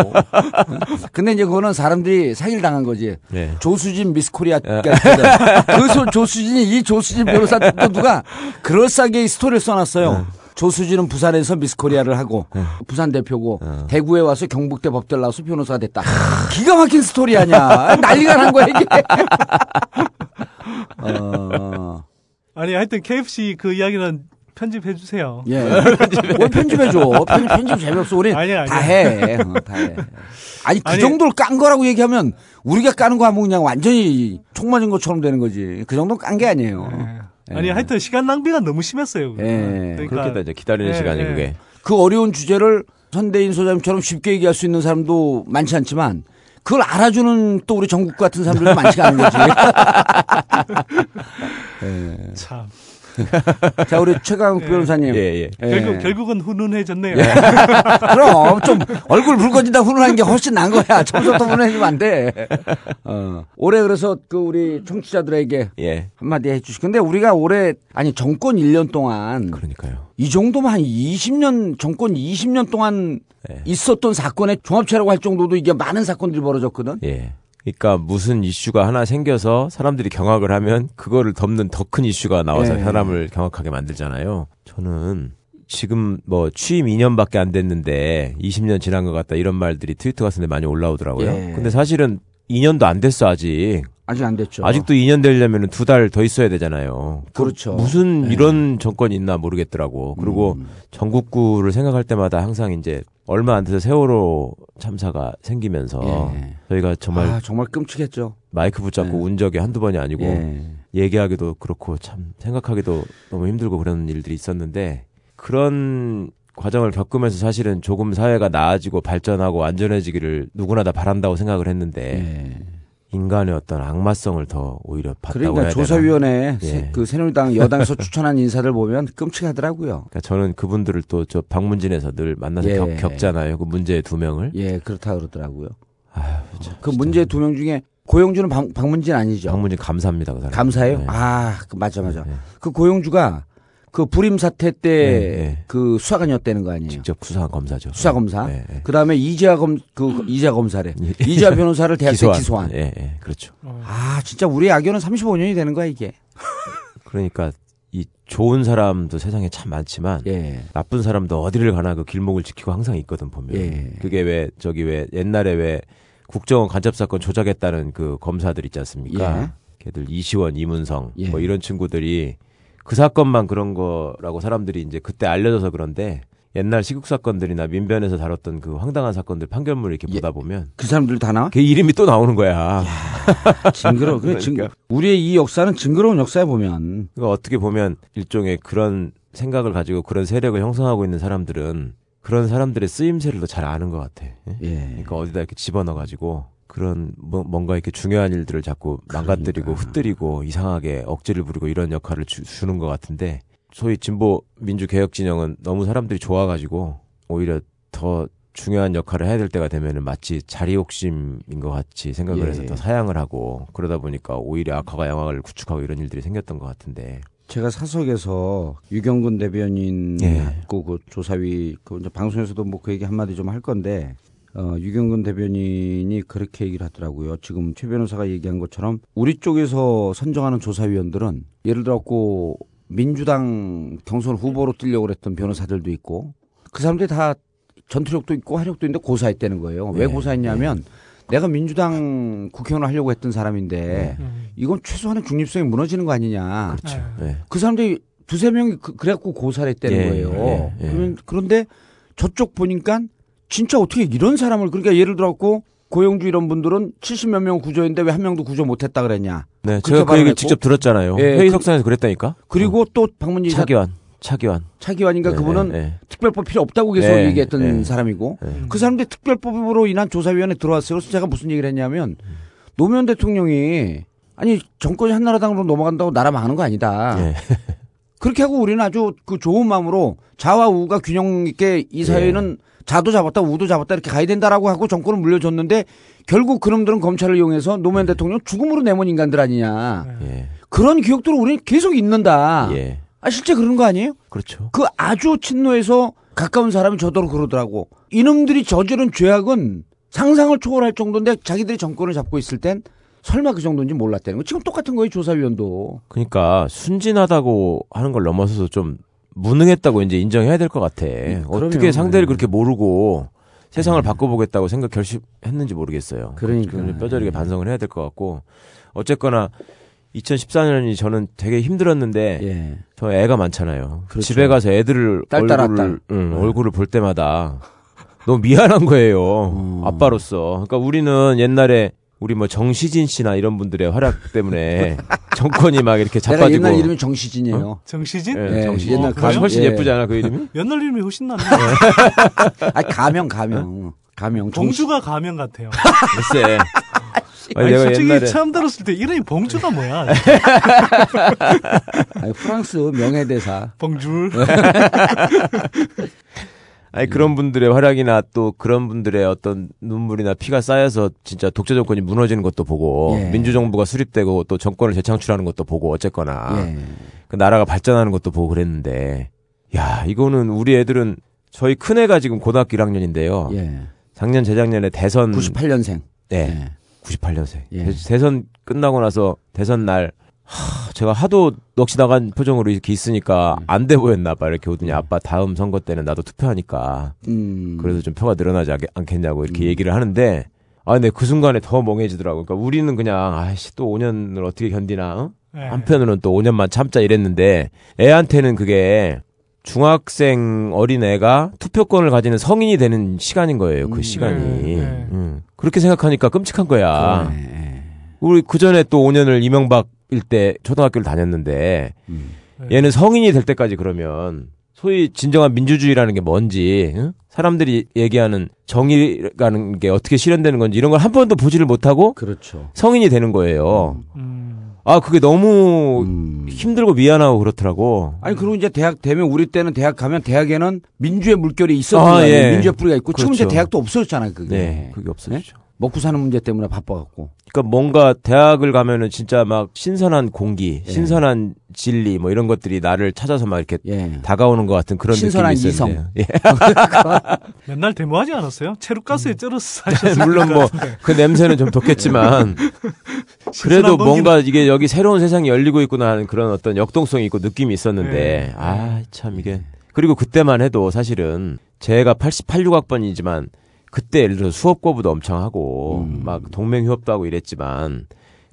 B: (laughs) 근데 이제 그거는 사람들이 사기를 당한 거지.
P: 예.
B: 조수진 미스코리아 그 소- 조수진이 이 조수진 변호사 또 누가 그럴싸하게 이 스토리를 써놨어요. 조수진은 부산에서 미스코리아를 하고 부산 대표고 대구에 와서 경북대 법대를 나와서 변호사가 됐다. 기가 막힌 스토리 아니야. 난리가 난 거야 이게. (laughs) 어,
Q: 아니 하여튼 KFC 그 이야기는 편집해 주세요.
B: 예. (laughs) 뭘 편집해 줘. 편집, 편집 재미없어. 우리
Q: 아니, 아니.
B: 다 해. 어, 다 해. 아니, 그
Q: 아니.
B: 정도로 깐 거라고 얘기하면 우리가 까는 거 하면 그냥 완전히 총 맞은 것처럼 되는 거지. 그 정도 깐 게 아니에요. 예.
Q: 아니 하여튼 시간 낭비가 너무 심했어요.
B: 예.
P: 그렇겠다, 이제 기다리는
Q: 예,
P: 시간이
Q: 예.
P: 그게.
B: 그 어려운 주제를 선대인 소장님처럼 쉽게 얘기할 수 있는 사람도 많지 않지만 그걸 알아주는 또 우리 전국 같은 사람들도 많지가 않은 거지. (laughs) (laughs) 예.
Q: 참. (laughs)
B: 자, 우리 최강욱 변호사님.
P: 예, 예.
Q: 결국 결국은 훈훈해졌네요. (laughs)
B: 그럼 좀 얼굴 붉어진다 훈훈한 게 훨씬 나은 거야. 처음부터 훈훈해지면 안 돼. 어. 올해 그래서 그 우리 청취자들에게
P: 예.
B: 한마디 해주시고. 근데 우리가 올해 아니 정권 1년 동안
P: 그러니까요.
B: 이 정도면 한 20년 정권 20년 동안
P: 예.
B: 있었던 사건의 종합체라고 할 정도도 이게 많은 사건들이 벌어졌거든.
P: 예. 그러니까 무슨 이슈가 하나 생겨서 사람들이 경악을 하면 그거를 덮는 더 큰 이슈가 나와서
B: 예.
P: 사람을 경악하게 만들잖아요. 저는 지금 뭐 취임 2년밖에 안 됐는데 20년 지난 것 같다 이런 말들이 트위터 같은데 많이 올라오더라고요.
B: 예.
P: 근데 사실은 2년도 안 됐어 아직.
B: 아직 안 됐죠.
P: 아직도 2년 되려면 두 달 더 있어야 되잖아요. 그
B: 그렇죠.
P: 무슨
B: 네.
P: 이런 정권이 있나 모르겠더라고. 그리고
B: 음.
P: 전국구를 생각할 때마다 항상 이제 얼마 안 돼서 세월호 참사가 생기면서
B: 예.
P: 저희가 정말
B: 아, 정말 끔찍했죠.
P: 마이크 붙잡고
B: 네.
P: 운 적이 한두 번이 아니고
B: 예.
P: 얘기하기도 그렇고 참 생각하기도 너무 힘들고 그런 일들이 있었는데 그런 과정을 겪으면서 사실은 조금 사회가 나아지고 발전하고 안전해지기를 누구나 다 바란다고 생각을 했는데 인간의 어떤 악마성을 더 오히려 봤다고
B: 그러니까
P: 해야
B: 조사위원회
P: 되나?
B: 세-
P: 예.
B: 그 새누리당 여당에서 (laughs) 추천한 인사들 보면 끔찍하더라고요.
P: 그러니까 저는 그분들을 또저 방문진에서 늘 만나서
B: 예.
P: 겪, 겪잖아요. 그 문제 두 명을.
B: 예, 그렇다 그러더라고요. 그 문제 두명 중에 고영주는 방, 방문진 아니죠?
P: 방문진 감사합니다. 그 사람.
B: 감사해요?
P: 네.
B: 아, 그 맞아 맞아. 그 고영주가 그 불임 사태 때그
P: 네,
B: 수사관이었다는 거 아니에요?
P: 직접 수사한 검사죠.
B: 수사 검사.
P: 네, 네.
B: 그다음에 이재하 검그 이재하 검사래. 이재하 변호사를 대학 때
P: 기소한.
B: 기소한.
P: 예, 예, 그렇죠.
B: 아, 진짜 우리 악연은 35년이 되는 거야, 이게.
P: 그러니까 이 좋은 사람도 세상에 참 많지만
B: 예.
P: 나쁜 사람도 어디를 가나 그 길목을 지키고 항상 있거든 보면.
B: 예.
P: 그게 왜 저기 왜 옛날에 왜 국정원 간첩 사건 조작했다는 그 검사들 있지 않습니까?
B: 예.
P: 걔들 이시원, 이문성
B: 예.
P: 뭐 이런 친구들이 그 사건만 그런 거라고 사람들이 이제 그때 알려져서 그런데 옛날 시국 사건들이나 민변에서 다뤘던 그 황당한 사건들 판결문을 이렇게 보다 보면
B: 그 사람들 다 나와?
P: 걔 이름이 또 나오는 거야.
B: 징그러워. 그래, 징, 우리의 이 역사는 징그러운 역사에 보면.
P: 그러니까 어떻게 보면 일종의 그런 생각을 가지고 그런 세력을 형성하고 있는 사람들은 그런 사람들의 쓰임새를 더 잘 아는 것 같아. 예? 그러니까 어디다 이렇게 집어넣어 가지고 그런 뭐, 뭔가 이렇게 중요한 일들을 자꾸 망가뜨리고
B: 그러니까.
P: 흩뜨리고 이상하게 억지를 부리고 이런 역할을 주, 주는 것 같은데 소위 진보 민주 개혁 진영은 너무 사람들이 좋아가지고 오히려 더 중요한 역할을 해야 될 때가 되면은 마치 자리 욕심인 것 같이 생각을
B: 예.
P: 해서 더 사양을 하고 그러다 보니까 오히려 악화가 양악을 구축하고 이런 일들이 생겼던 것 같은데
B: 제가 사석에서 유경근 대변인하고 그 조사위 그 방송에서도 뭐 그 얘기 한마디 좀 할 건데 어, 유경근 대변인이 그렇게 얘기를 하더라고요. 지금 최 변호사가 얘기한 것처럼 우리 쪽에서 선정하는 조사위원들은 예를 들어갖고 민주당 경선 후보로 뛰려고 그랬던 변호사들도 있고 그 사람들이 다 전투력도 있고 화력도 있는데 고사했다는 거예요. 왜
P: 네,
B: 고사했냐면 내가 민주당 국회의원을 하려고 했던 사람인데 이건 최소한의 중립성이 무너지는 거 아니냐.
P: 그렇죠. 네.
B: 그 사람들이 두세 명이 그, 그래갖고 고사를 했다는
P: 예,
B: 거예요.
P: 예, 예.
B: 그러면, 그런데 저쪽 보니까 진짜 어떻게 이런 사람을 그러니까 예를 들어갖고 고영주 이런 분들은 70몇 명 구조했는데 왜 한 명도 구조 못했다 그랬냐.
P: 네, 제가 그 얘기. 직접 들었잖아요.
B: 예,
P: 회의 석상에서 그 랬다니까.
B: 그리고 또 박문진 이사-
P: 차기환, 차기환.
B: 차기환인가
P: 네,
B: 그분은
P: 네, 네.
B: 특별법 필요 없다고 계속
P: 네,
B: 얘기했던
P: 네.
B: 사람이고 그 사람들 특별법으로 인한 조사위원회 들어왔어요. 그래서 제가 무슨 얘기를 했냐면 노무현 대통령이 아니 정권이 한나라당으로 넘어간다고 나라 망하는 거 아니다.
P: 네.
B: 그렇게 하고 우리는 아주 그 좋은 마음으로 자와 우가 균형 있게 이 사회는 자도 잡았다 우도 잡았다 이렇게 가야 된다라고 하고 정권을 물려줬는데 결국 그놈들은 검찰을 이용해서 노무현 대통령 죽음으로 내몬 인간들 아니냐.
P: 예.
B: 그런 기억들을 우리는 계속 잊는다.
P: 예.
B: 아 실제 그런 거 아니에요?
P: 그렇죠.
B: 그 아주 친노에서 가까운 사람이 저더러 그러더라고. 이놈들이 저지른 죄악은 상상을 초월할 정도인데 자기들이 정권을 잡고 있을 땐 설마 그 정도인지 몰랐다는 거. 지금 똑같은 거예요, 조사위원도.
P: 그러니까 순진하다고 하는 걸 넘어서서 좀 무능했다고 이제 인정해야 될 것 같아. 어떻게
B: 그러면,
P: 상대를
B: 네.
P: 그렇게 모르고 세상을 바꿔보겠다고 생각 결심했는지 모르겠어요.
B: 그러니까.
P: 좀 뼈저리게 반성을 해야 될 것 같고 어쨌거나 2014년이 저는 되게 힘들었는데 저 애가 많잖아요.
B: 그렇죠.
P: 집에 가서 애들을
B: 딸, 딸,
P: 얼굴을,
B: 딸.
P: 응,
B: 네.
P: 얼굴을 볼 때마다 (laughs) 너무 미안한 거예요.
B: 음.
P: 아빠로서. 그러니까 우리는 옛날에 우리 뭐 정시진 씨나 이런 분들의 활약 때문에 (laughs) 정권이 막 이렇게
B: 내가
P: 자빠지고
B: 옛날 이름이 정시진이에요.
P: 어?
Q: 정시진?
P: 예,
B: 예,
P: 정시진.
B: 옛날 가수.
P: 훨씬
B: 예.
P: 예쁘지 않아 그 이름이? (laughs)
Q: 옛날 이름이 훨씬 낫네. (laughs)
B: 아 가명 가명 가명.
Q: 봉주가 가면 같아요.
P: 글쎄.
Q: 아니,
P: 내가
Q: 솔직히
P: 옛날에
Q: 처음 들었을 때 이름이 봉주가 뭐야?
B: 아니, 프랑스 명예대사.
Q: 봉주.
P: 아니 그런 분들의 활약이나 또 그런 분들의 어떤 눈물이나 피가 쌓여서 진짜 독재 정권이 무너지는 것도 보고
B: 예.
P: 민주 정부가 수립되고 또 정권을 재창출하는 것도 보고 어쨌거나
B: 예.
P: 그 나라가 발전하는 것도 보고 그랬는데 야 이거는 우리 애들은 저희 큰 애가 지금 고등학교 1학년인데요.
B: 예.
P: 작년 재작년에 대선
B: 98년생.
P: 네. 98년생.
B: 예.
P: 대- 대선 끝나고 나서 대선 날 하, 제가 하도 넋이 나간 표정으로 이렇게 있으니까 안 돼 보였나 봐 이렇게 오더니 아빠 다음 선거 때는 나도 투표하니까
B: 음.
P: 그래도 좀 표가 늘어나지 않- 않겠냐고 이렇게 얘기를 하는데 아 근데 그 순간에 더 멍해지더라고. 그러니까 우리는 그냥 아이씨 또 5년을 어떻게 견디나? 어?
Q: 네.
P: 한편으로는 또 5년만 참자 이랬는데 애한테는 그게 중학생 어린 애가 투표권을 가지는 성인이 되는 시간인 거예요. 그 시간이. 음. 그렇게 생각하니까 끔찍한 거야. 우리 그 전에 또 5년을 이명박 일 때 초등학교를 다녔는데 얘는 성인이 될 때까지 그러면 소위 진정한 민주주의라는 게 뭔지 응? 사람들이 얘기하는 정의라는 게 어떻게 실현되는 건지 이런 걸 한 번도 보지를 못하고
B: 그렇죠.
P: 성인이 되는 거예요.
Q: 음.
P: 아 그게 너무 힘들고 미안하고 그렇더라고.
B: 아니 그리고 이제 대학 되면 우리 때는 대학 가면 대학에는 민주의 물결이 있었던
P: 아.
B: 예. 민주의 뿌리가 있고 지금 이제
P: 그렇죠.
B: 대학도 없어졌잖아요. 그게.
P: 네, 그게 없어졌죠.
B: 먹고 사는 문제 때문에 바빠갖고.
P: 그러니까 뭔가 대학을 가면은 진짜 막 신선한 공기,
B: 예.
P: 신선한 진리 뭐 이런 것들이 나를 찾아서 막 이렇게
B: 예.
P: 다가오는 것 같은 그런
B: 신선한
P: 느낌이 있었는데. 예. (laughs)
Q: 맨날 데모하지 않았어요? 체류가스에 쩔어서 (laughs) 사셨어요.
P: 물론 뭐 그 냄새는 좀 덥겠지만 (laughs) 그래도 뭔가 이게 여기 새로운 세상이 열리고 있구나 하는 그런 어떤 역동성이 있고 느낌이 있었는데
Q: 네.
P: 아참 이게 그리고 그때만 해도 사실은 제가 88, 6학번이지만 그때 예를 들어 수업 거부도 엄청 하고 막 동맹 휴업도 하고 이랬지만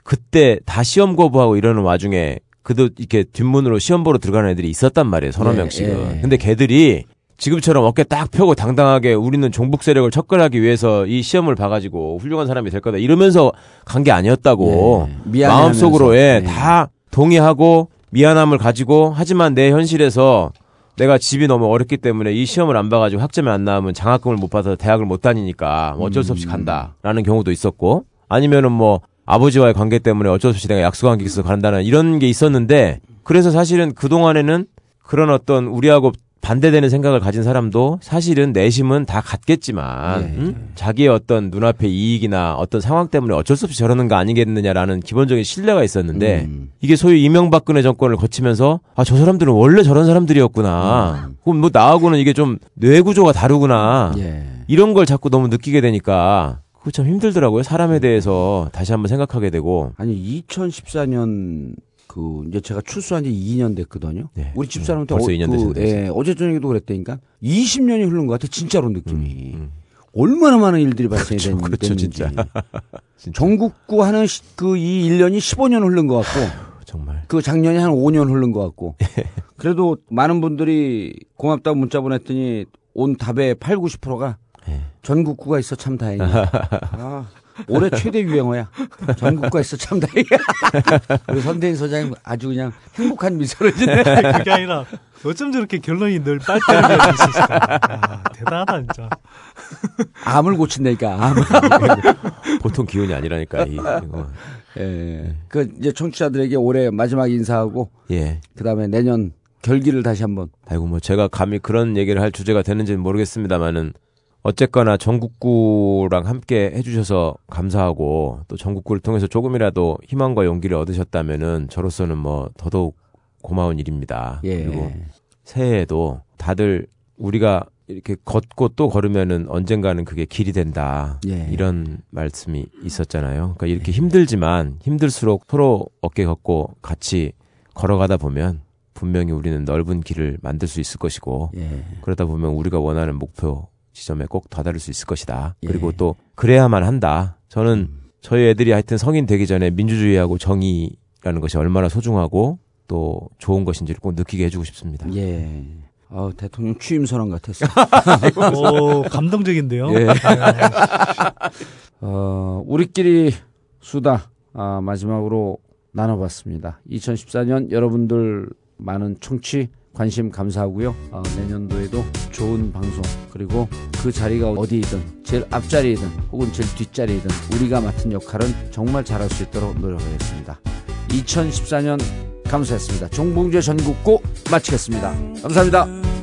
P: 그때 다 시험 거부하고 이러는 와중에 그도 이렇게 뒷문으로 시험 보러 들어가는 애들이 있었단 말이에요 서너
B: 예,
P: 명씩은
B: 예.
P: 근데 걔들이 지금처럼 어깨 딱 펴고 당당하게 우리는 종북 세력을 척결하기 위해서 이 시험을 봐가지고 훌륭한 사람이 될 거다 이러면서 간 게 아니었다고
B: 예, 미안해하면서.
P: 마음속으로 예,
B: 예.
P: 다 동의하고 미안함을 가지고 하지만 내 현실에서 내가 집이 너무 어렵기 때문에 이 시험을 안 봐가지고 학점이 안 나오면 장학금을 못 받아서 대학을 못 다니니까 뭐 어쩔 수 없이 간다라는 경우도 있었고 아니면은 뭐 아버지와의 관계 때문에 어쩔 수 없이 내가 약속한 게 있어서 간다는 이런 게 있었는데 그래서 사실은 그동안에는 그런 어떤 우리하고 반대되는 생각을 가진 사람도 사실은 내심은 다 같겠지만 음? 자기의 어떤 눈앞의 이익이나 어떤 상황 때문에 어쩔 수 없이 저러는 거 아니겠느냐라는 기본적인 신뢰가 있었는데 이게 소위 이명박근혜 정권을 거치면서 아 저 사람들은 원래 저런 사람들이었구나. 그럼 뭐 나하고는 이게 좀 뇌구조가 다르구나. 이런 걸 자꾸 너무 느끼게 되니까 그거 참 힘들더라고요. 사람에 대해서 다시 한번 생각하게 되고.
B: 아니 2014년 그 이제 제가 출소한 지 2년 됐거든요. 우리 집사람한테
P: 네. 벌써
B: 어,
P: 2년
B: 그,
P: 되셨네요.
B: 예, 어제 저녁에도 그랬다니까 20년이 흐른 것 같아 진짜로 느낌이.
P: 음,
B: 얼마나 많은 일들이 발생이 됐,
P: 그렇죠,
B: 됐는지.
P: 진짜. (laughs)
B: 전국구 하는 그 이 1년이 15년 흐른 것 같고
P: 정말
B: 그 작년이 한 5년 흐른 것 같고 그래도 많은 분들이 고맙다고 문자 보냈더니 온 답의 8, 90%가
P: 예.
B: 전국구가 있어 참 다행이야. (laughs) 아, 올해 최대 유행어야. 있어 참 다행이야. (laughs) 우리 선대인 소장님 아주 그냥 행복한 미소를 짓네.
Q: 그게 아니라 어쩜 저렇게 결론이 늘 빨대를 수 있을까? 아, 대단하다 진짜.
B: 암을 고친다니까. 암. (laughs)
P: 보통 기운이 아니라니까 이, 이거.
B: 예. 그 이제 청취자들에게 올해 마지막 인사하고
P: 예.
B: 그다음에 내년 결기를 다시 한번
P: 아이고 뭐 제가 감히 그런 얘기를 할 주제가 되는지는 모르겠습니다만은 어쨌거나 전국구랑 함께 해주셔서 감사하고 또 전국구를 통해서 조금이라도 희망과 용기를 얻으셨다면은 저로서는 뭐 더더욱 고마운 일입니다.
B: 예.
P: 그리고 새해에도 다들 우리가 이렇게 걷고 또 걸으면은 언젠가는 그게 길이 된다.
B: 예.
P: 이런 말씀이 있었잖아요. 그러니까 이렇게 힘들지만 힘들수록 서로 어깨 걷고 같이 걸어가다 보면 분명히 우리는 넓은 길을 만들 수 있을 것이고
B: 예.
P: 그러다 보면 우리가 원하는 목표 지점에 꼭 다다를 수 있을 것이다.
B: 예.
P: 그리고 또 그래야만 한다. 저는 저희 애들이 하여튼 성인 되기 전에 민주주의하고 정의라는 것이 얼마나 소중하고 또 좋은 것인지를 꼭 느끼게 해주고 싶습니다.
B: 예. 아, 대통령 취임 선언 같았어. (laughs)
Q: 오, 감동적인데요.
B: 예. 어, 우리끼리 수다 아, 마지막으로 나눠봤습니다. 2014년 여러분들 많은 청취 관심 감사하고요. 어, 내년도에도 좋은 방송 그리고 그 자리가 어디이든 제일 앞자리이든 혹은 제일 뒷자리이든 우리가 맡은 역할은 정말 잘할 수 있도록 노력하겠습니다. 2014년 감사했습니다. 종봉제 전국고 마치겠습니다. 감사합니다.